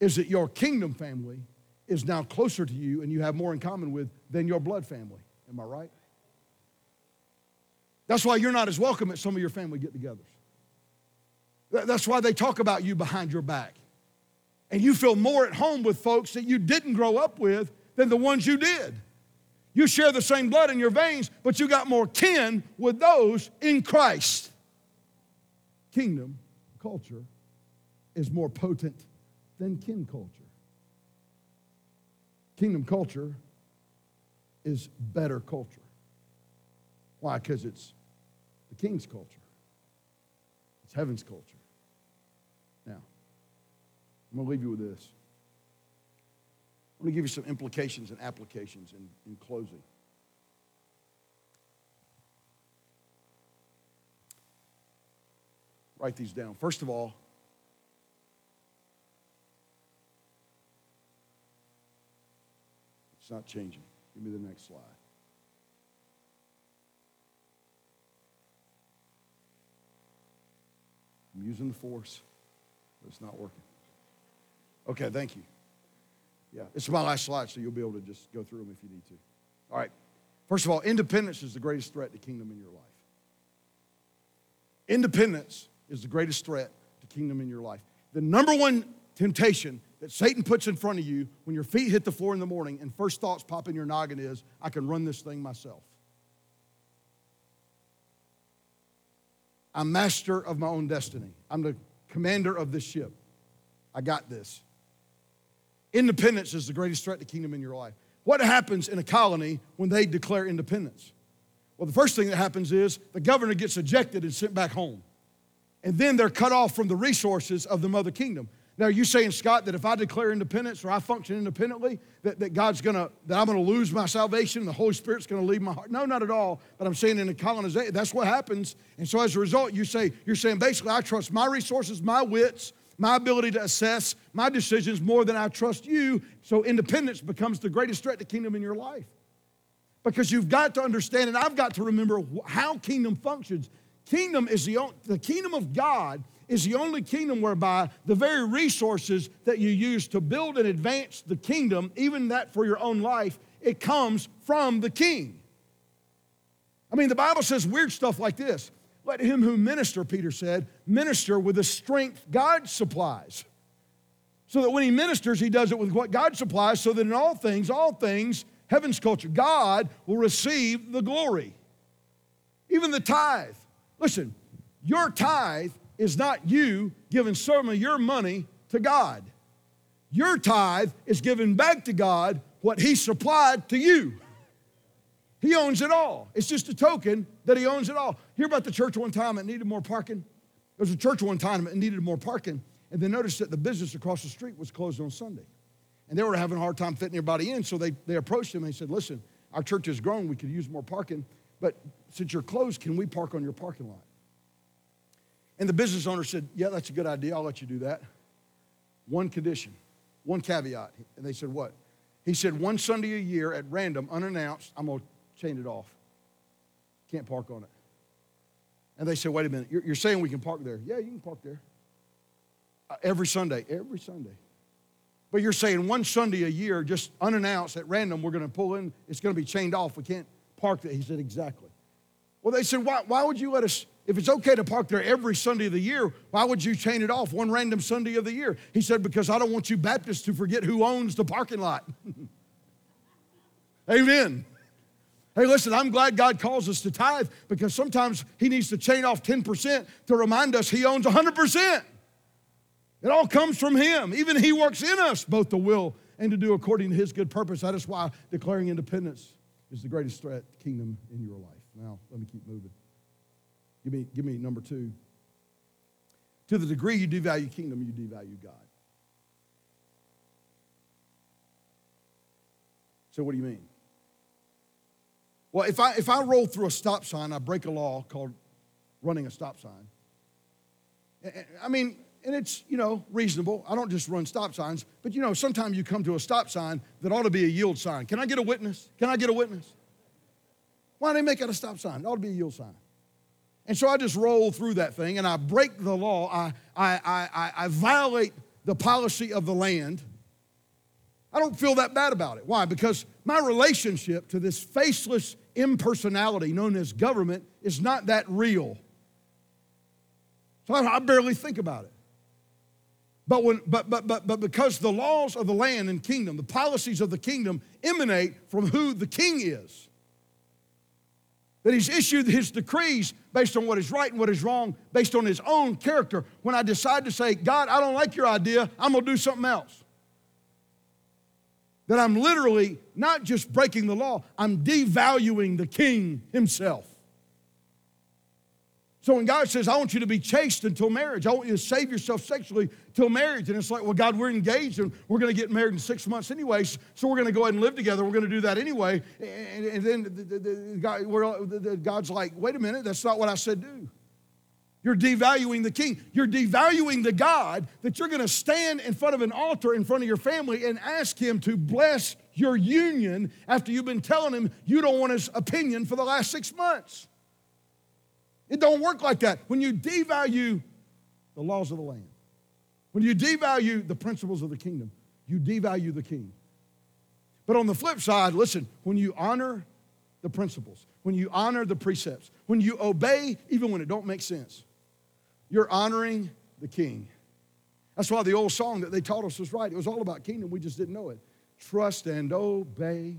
is that your kingdom family is now closer to you and you have more in common with than your blood family. Am I right? That's why you're not as welcome at some of your family get togethers. That's why they talk about you behind your back. And you feel more at home with folks that you didn't grow up with than the ones you did. You share the same blood in your veins, but you got more kin with those in Christ. Kingdom culture is more potent than kin culture. Kingdom culture is better culture. Why? Because it's the king's culture, it's heaven's culture. I'm going to leave you with this. I'm going to give you some implications and applications in, in closing. Write these down. First of all, it's not changing. Give me the next slide. I'm using the force, but it's not working. Okay, thank you. Yeah, it's my last slide, so you'll be able to just go through them if you need to. All right. First of all, independence is the greatest threat to kingdom in your life. Independence is the greatest threat to kingdom in your life. The number one temptation that Satan puts in front of you when your feet hit the floor in the morning and first thoughts pop in your noggin is, I can run this thing myself. I'm master of my own destiny. I'm the commander of this ship. I got this. Independence is the greatest threat to kingdom in your life. What happens in a colony when they declare independence? Well, the first thing that happens is the governor gets ejected and sent back home. And then they're cut off from the resources of the mother kingdom. Now, are you saying, Scott, that if I declare independence or I function independently, that, that God's gonna, that I'm gonna lose my salvation and the Holy Spirit's gonna leave my heart? No, not at all. But I'm saying in a colonization, that's what happens. And so as a result, you say, you're saying basically, I trust my resources, my wits, my ability to assess my decisions more than I trust you. So independence becomes the greatest threat to kingdom in your life. Because you've got to understand, and I've got to remember how kingdom functions. Kingdom is the, the kingdom of God is the only kingdom whereby the very resources that you use to build and advance the kingdom, even that for your own life, it comes from the king. I mean, the Bible says weird stuff like this let him who minister, Peter said, minister with the strength God supplies. So that when he ministers, he does it with what God supplies, so that in all things, all things, heaven's culture, God will receive the glory. Even the tithe. Listen, your tithe is not you giving some of your money to God. Your tithe is giving back to God what he supplied to you. He owns it all. It's just a token that he owns it all. Hear about the church one time that needed more parking? There was a church one time that needed more parking, and they noticed that the business across the street was closed on Sunday. And they were having a hard time fitting everybody in, so they, they approached him and they said, Listen, our church has grown, we could use more parking, but since you're closed, can we park on your parking lot? And the business owner said, Yeah, that's a good idea, I'll let you do that. One condition one caveat. And they said, What? He said, One Sunday a year at random, unannounced, I'm going to chain it off. Can't park on it. And they said, Wait a minute, you're, you're saying we can park there? Yeah, you can park there. Uh, every Sunday, every Sunday. But you're saying one Sunday a year, just unannounced at random, we're going to pull in, it's going to be chained off. We can't park there. He said, Exactly. Well, they said, why, why would you let us, if it's okay to park there every Sunday of the year, why would you chain it off one random Sunday of the year? He said, Because I don't want you Baptists to forget who owns the parking lot. [LAUGHS] Amen. Hey, listen, I'm glad God calls us to tithe because sometimes He needs to chain off 10% to remind us He owns 100%. It all comes from Him. Even He works in us both to will and to do according to His good purpose. That is why declaring independence is the greatest threat to kingdom in your life. Now, let me keep moving. Give me, give me number two. To the degree you devalue kingdom, you devalue God. So, what do you mean? Well, if I, if I roll through a stop sign, I break a law called running a stop sign. I mean, and it's, you know, reasonable. I don't just run stop signs, but you know, sometimes you come to a stop sign that ought to be a yield sign. Can I get a witness? Can I get a witness? Why don't they make it a stop sign? It ought to be a yield sign. And so I just roll through that thing and I break the law. I, I, I, I violate the policy of the land. I don't feel that bad about it. Why? Because my relationship to this faceless impersonality known as government is not that real. So I, I barely think about it. But, when, but, but, but, but because the laws of the land and kingdom, the policies of the kingdom emanate from who the king is, that he's issued his decrees based on what is right and what is wrong, based on his own character. When I decide to say, God, I don't like your idea, I'm gonna do something else. That I'm literally not just breaking the law, I'm devaluing the king himself. So when God says, I want you to be chaste until marriage, I want you to save yourself sexually till marriage, and it's like, well, God, we're engaged and we're going to get married in six months anyways, so we're going to go ahead and live together. We're going to do that anyway. And, and then the, the, the, God, God's like, wait a minute, that's not what I said do. You're devaluing the king. You're devaluing the God that you're going to stand in front of an altar in front of your family and ask him to bless your union after you've been telling him you don't want his opinion for the last six months. It don't work like that. When you devalue the laws of the land, when you devalue the principles of the kingdom, you devalue the king. But on the flip side, listen, when you honor the principles, when you honor the precepts, when you obey even when it don't make sense, you're honoring the king. That's why the old song that they taught us was right. It was all about kingdom. We just didn't know it. Trust and obey.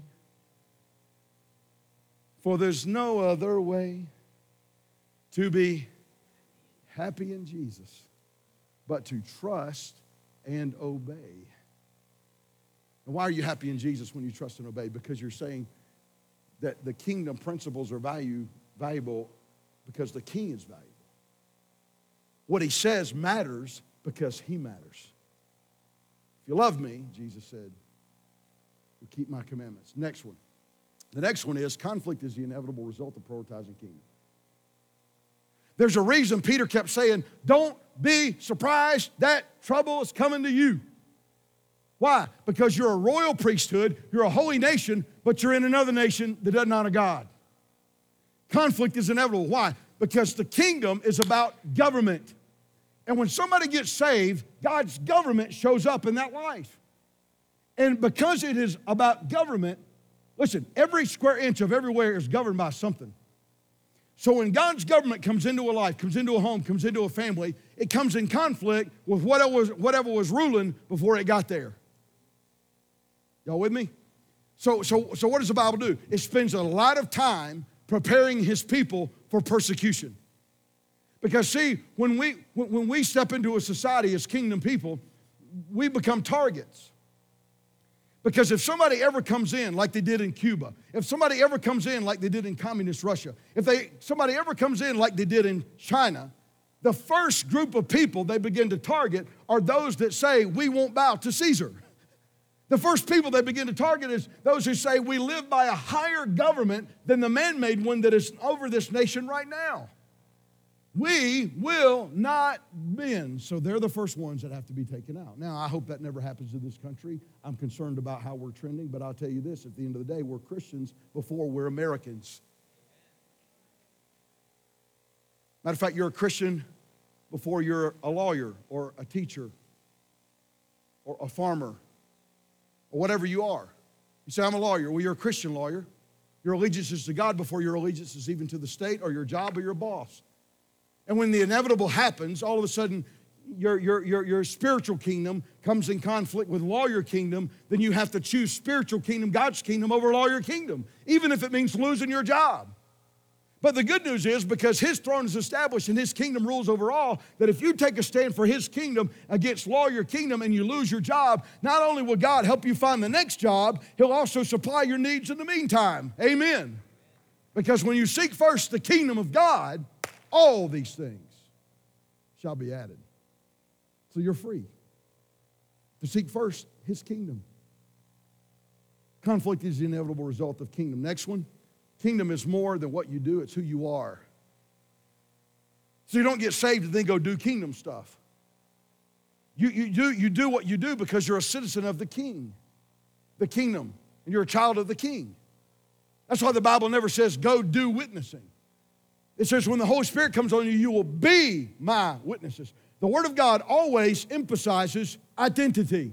For there's no other way to be happy in Jesus, but to trust and obey. And why are you happy in Jesus when you trust and obey? Because you're saying that the kingdom principles are value, valuable because the king is valuable. What he says matters because he matters. If you love me, Jesus said, you keep my commandments. Next one. The next one is conflict is the inevitable result of prioritizing kingdom. There's a reason Peter kept saying, Don't be surprised that trouble is coming to you. Why? Because you're a royal priesthood, you're a holy nation, but you're in another nation that doesn't honor God. Conflict is inevitable. Why? Because the kingdom is about government. And when somebody gets saved, God's government shows up in that life. And because it is about government, listen, every square inch of everywhere is governed by something. So when God's government comes into a life, comes into a home, comes into a family, it comes in conflict with whatever was, whatever was ruling before it got there. Y'all with me? So, so, so what does the Bible do? It spends a lot of time preparing his people for persecution. Because see, when we when we step into a society as kingdom people, we become targets. Because if somebody ever comes in like they did in Cuba, if somebody ever comes in like they did in communist Russia, if they, somebody ever comes in like they did in China, the first group of people they begin to target are those that say, We won't bow to Caesar. The first people they begin to target is those who say, We live by a higher government than the man made one that is over this nation right now. We will not bend. So they're the first ones that have to be taken out. Now, I hope that never happens in this country. I'm concerned about how we're trending, but I'll tell you this at the end of the day, we're Christians before we're Americans. Matter of fact, you're a Christian before you're a lawyer or a teacher or a farmer or whatever you are. You say, I'm a lawyer. Well, you're a Christian lawyer. Your allegiance is to God before your allegiance is even to the state or your job or your boss. And when the inevitable happens, all of a sudden your, your, your, your spiritual kingdom comes in conflict with lawyer kingdom, then you have to choose spiritual kingdom, God's kingdom, over lawyer kingdom, even if it means losing your job. But the good news is because his throne is established and his kingdom rules over all, that if you take a stand for his kingdom against lawyer kingdom and you lose your job, not only will God help you find the next job, he'll also supply your needs in the meantime. Amen. Because when you seek first the kingdom of God, all these things shall be added. So you're free to seek first his kingdom. Conflict is the inevitable result of kingdom. Next one kingdom is more than what you do, it's who you are. So you don't get saved and then go do kingdom stuff. You, you, do, you do what you do because you're a citizen of the king, the kingdom, and you're a child of the king. That's why the Bible never says, go do witnessing. It says, when the Holy Spirit comes on you, you will be my witnesses. The Word of God always emphasizes identity.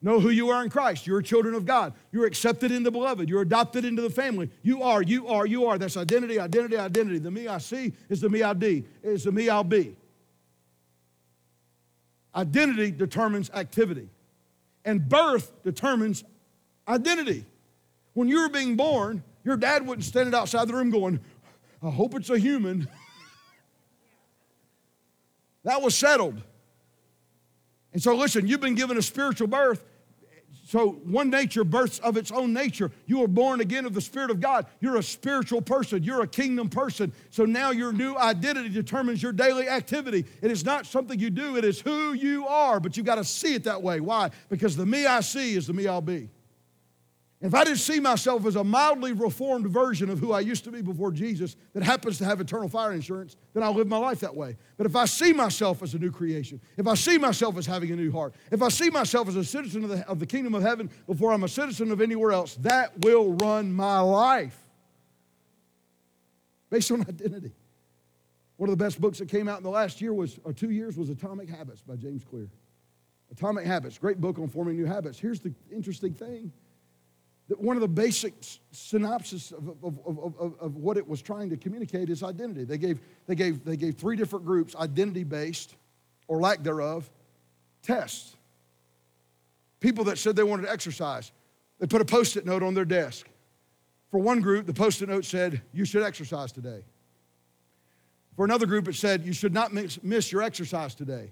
Know who you are in Christ. You're children of God. You're accepted in the beloved. You're adopted into the family. You are, you are, you are. That's identity, identity, identity. The me I see is the me I be, is the me I'll be. Identity determines activity, and birth determines identity. When you were being born, your dad wouldn't standing outside the room going, I hope it's a human. [LAUGHS] that was settled. And so, listen, you've been given a spiritual birth. So, one nature births of its own nature. You are born again of the Spirit of God. You're a spiritual person. You're a kingdom person. So, now your new identity determines your daily activity. It is not something you do, it is who you are. But you've got to see it that way. Why? Because the me I see is the me I'll be. If I didn't see myself as a mildly reformed version of who I used to be before Jesus that happens to have eternal fire insurance, then I'll live my life that way. But if I see myself as a new creation, if I see myself as having a new heart, if I see myself as a citizen of the, of the kingdom of heaven before I'm a citizen of anywhere else, that will run my life based on [LAUGHS] identity. One of the best books that came out in the last year was, or two years, was Atomic Habits by James Clear. Atomic Habits, great book on forming new habits. Here's the interesting thing one of the basic synopsis of, of, of, of, what it was trying to communicate is identity. They gave, they gave, they gave three different groups identity based, or lack thereof, tests. People that said they wanted to exercise, they put a post it note on their desk. For one group, the post it note said, You should exercise today. For another group, it said, You should not miss, miss your exercise today.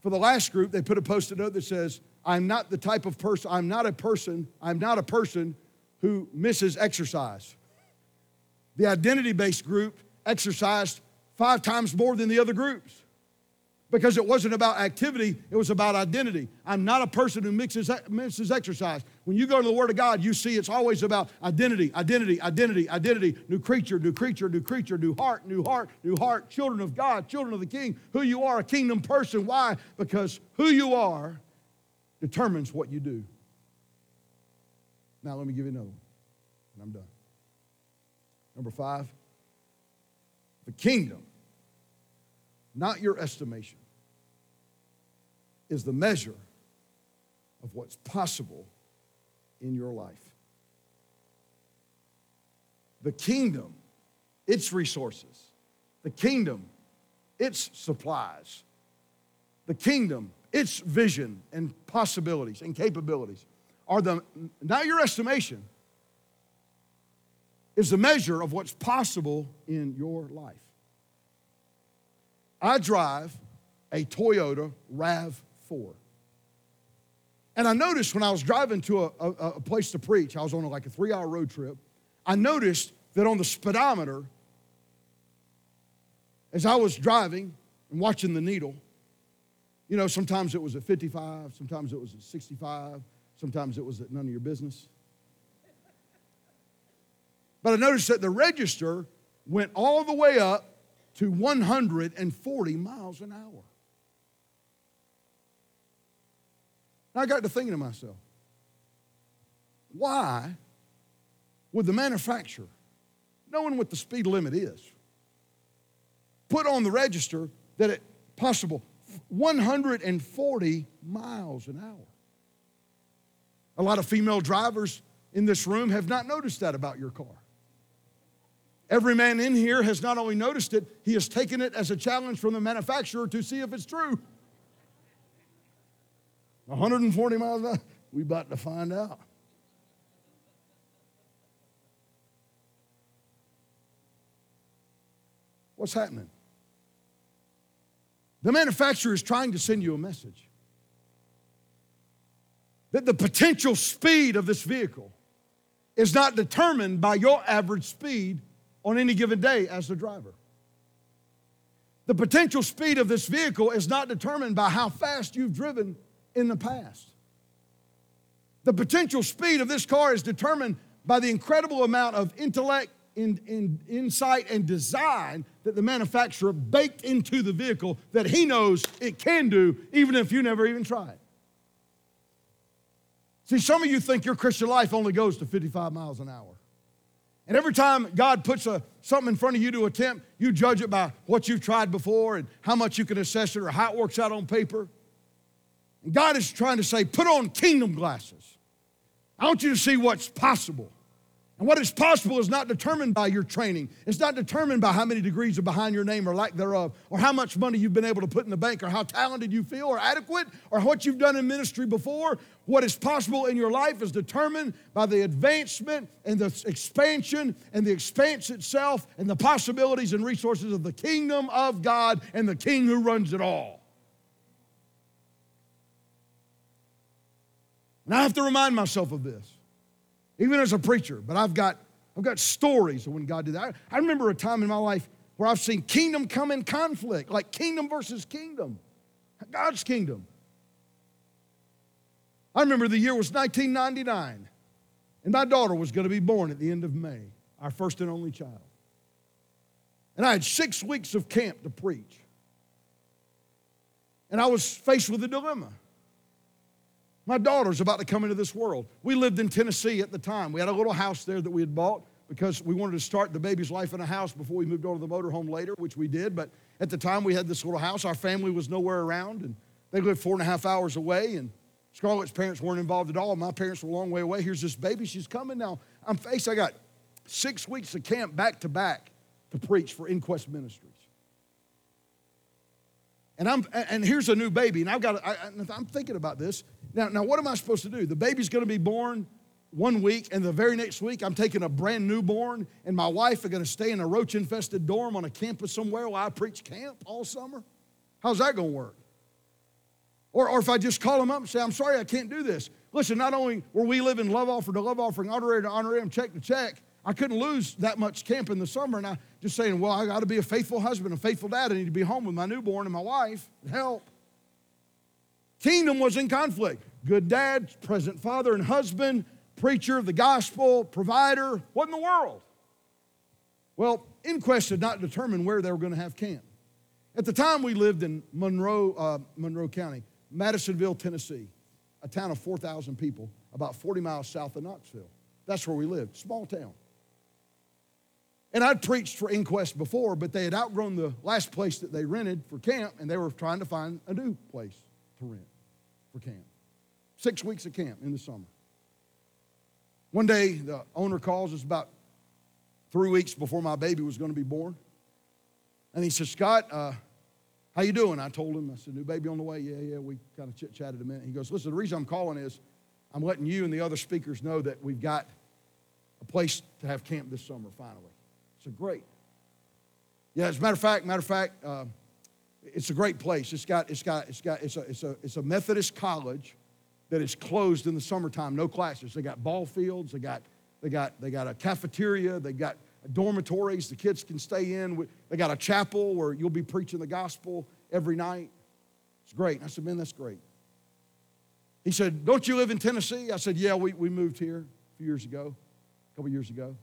For the last group, they put a post it note that says, I'm not the type of person, I'm not a person, I'm not a person who misses exercise. The identity based group exercised five times more than the other groups because it wasn't about activity, it was about identity. I'm not a person who mixes, misses exercise. When you go to the Word of God, you see it's always about identity, identity, identity, identity, new creature, new creature, new creature, new heart, new heart, new heart, children of God, children of the King, who you are, a kingdom person. Why? Because who you are determines what you do. Now, let me give you another one, and I'm done. Number five, the kingdom, not your estimation, is the measure of what's possible in your life. The kingdom, its resources, the kingdom, its supplies, the kingdom, its vision and possibilities and capabilities are the, not your estimation, is the measure of what's possible in your life. I drive a Toyota RAV4. And I noticed when I was driving to a, a, a place to preach, I was on like a three hour road trip, I noticed that on the speedometer, as I was driving and watching the needle, you know, sometimes it was at 55, sometimes it was at 65, sometimes it was at none of your business. But I noticed that the register went all the way up to 140 miles an hour. And I got to thinking to myself, why would the manufacturer, knowing what the speed limit is, put on the register that it possible 140 miles an hour? A lot of female drivers in this room have not noticed that about your car. Every man in here has not only noticed it, he has taken it as a challenge from the manufacturer to see if it's true. 140 miles an hour, we about to find out. What's happening? The manufacturer is trying to send you a message that the potential speed of this vehicle is not determined by your average speed on any given day as the driver. The potential speed of this vehicle is not determined by how fast you've driven in the past. The potential speed of this car is determined by the incredible amount of intellect, in, in, insight, and design that the manufacturer baked into the vehicle that he knows it can do, even if you never even try it. See, some of you think your Christian life only goes to 55 miles an hour. And every time God puts a, something in front of you to attempt, you judge it by what you've tried before and how much you can assess it or how it works out on paper. And God is trying to say, put on kingdom glasses. I want you to see what's possible. And what is possible is not determined by your training. It's not determined by how many degrees are behind your name or lack thereof, or how much money you've been able to put in the bank, or how talented you feel, or adequate, or what you've done in ministry before. What is possible in your life is determined by the advancement and the expansion and the expanse itself and the possibilities and resources of the kingdom of God and the king who runs it all. And I have to remind myself of this even as a preacher, but I've got, I've got stories of when God did that. I remember a time in my life where I've seen kingdom come in conflict, like kingdom versus kingdom, God's kingdom. I remember the year was 1999, and my daughter was going to be born at the end of May, our first and only child. And I had six weeks of camp to preach. And I was faced with a dilemma. My daughter's about to come into this world. We lived in Tennessee at the time. We had a little house there that we had bought because we wanted to start the baby's life in a house before we moved over to the motorhome later, which we did. But at the time, we had this little house. Our family was nowhere around, and they lived four and a half hours away. And Scarlett's parents weren't involved at all. My parents were a long way away. Here's this baby. She's coming now. I'm faced. I got six weeks of camp back to back to preach for Inquest Ministries. And I'm and here's a new baby, and I've got. I, I'm thinking about this. Now, now, what am I supposed to do? The baby's going to be born one week, and the very next week, I'm taking a brand newborn, and my wife are going to stay in a roach infested dorm on a campus somewhere while I preach camp all summer? How's that going to work? Or, or if I just call them up and say, I'm sorry, I can't do this. Listen, not only were we living love offering to love offering, honorary to honorarium, check to check, I couldn't lose that much camp in the summer. And I just saying, well, I got to be a faithful husband, a faithful dad. I need to be home with my newborn and my wife. Help. Kingdom was in conflict. Good dad, present father and husband, preacher of the gospel, provider. What in the world? Well, Inquest had not determined where they were going to have camp. At the time, we lived in Monroe, uh, Monroe County, Madisonville, Tennessee, a town of 4,000 people, about 40 miles south of Knoxville. That's where we lived, small town. And I'd preached for Inquest before, but they had outgrown the last place that they rented for camp, and they were trying to find a new place to rent for camp. Six weeks of camp in the summer. One day, the owner calls us about three weeks before my baby was going to be born. And he says, Scott, uh, how you doing? I told him, I said, new baby on the way? Yeah, yeah, we kind of chit-chatted a minute. He goes, listen, the reason I'm calling is I'm letting you and the other speakers know that we've got a place to have camp this summer, finally. Said, great. Yeah, as a matter of fact, matter of fact, uh, it's a great place. It's got, it's got, it's got, it's a, it's a, it's a Methodist college that is closed in the summertime, no classes. They got ball fields, they got, they got, they got a cafeteria, they got dormitories the kids can stay in. They got a chapel where you'll be preaching the gospel every night. It's great. I said, man, that's great. He said, don't you live in Tennessee? I said, yeah, we, we moved here a few years ago, a couple years ago.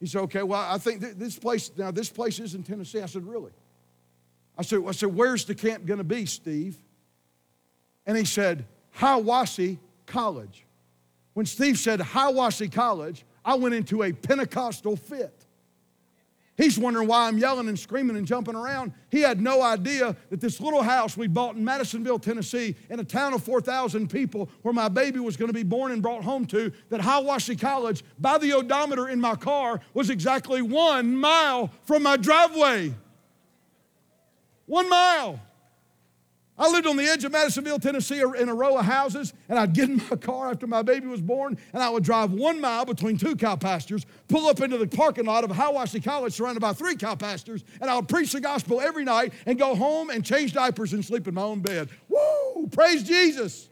He said, okay, well, I think th- this place, now this place is in Tennessee. I said, really? I said, I said, where's the camp going to be, Steve? And he said, Hiwassee College. When Steve said Hiwassee College, I went into a Pentecostal fit. He's wondering why I'm yelling and screaming and jumping around. He had no idea that this little house we bought in Madisonville, Tennessee, in a town of 4,000 people, where my baby was going to be born and brought home to, that Hiwassee College, by the odometer in my car, was exactly one mile from my driveway. One mile. I lived on the edge of Madisonville, Tennessee, in a row of houses, and I'd get in my car after my baby was born, and I would drive one mile between two cow pastures, pull up into the parking lot of Hiwassee College, surrounded by three cow pastures, and I would preach the gospel every night and go home and change diapers and sleep in my own bed. Woo! Praise Jesus!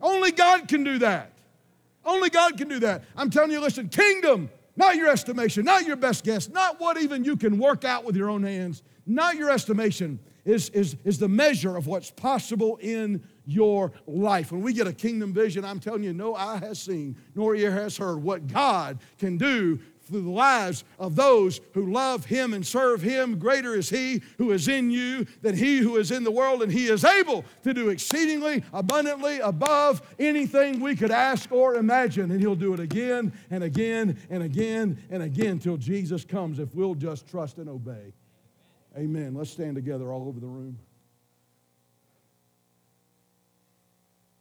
Only God can do that. Only God can do that. I'm telling you, listen, kingdom, not your estimation, not your best guess, not what even you can work out with your own hands, not your estimation is, is, is the measure of what's possible in your life. When we get a kingdom vision, I'm telling you, no eye has seen, nor ear has heard what God can do through the lives of those who love Him and serve Him. Greater is He who is in you than He who is in the world, and He is able to do exceedingly abundantly above anything we could ask or imagine. And He'll do it again and again and again and again till Jesus comes if we'll just trust and obey. Amen. Let's stand together all over the room.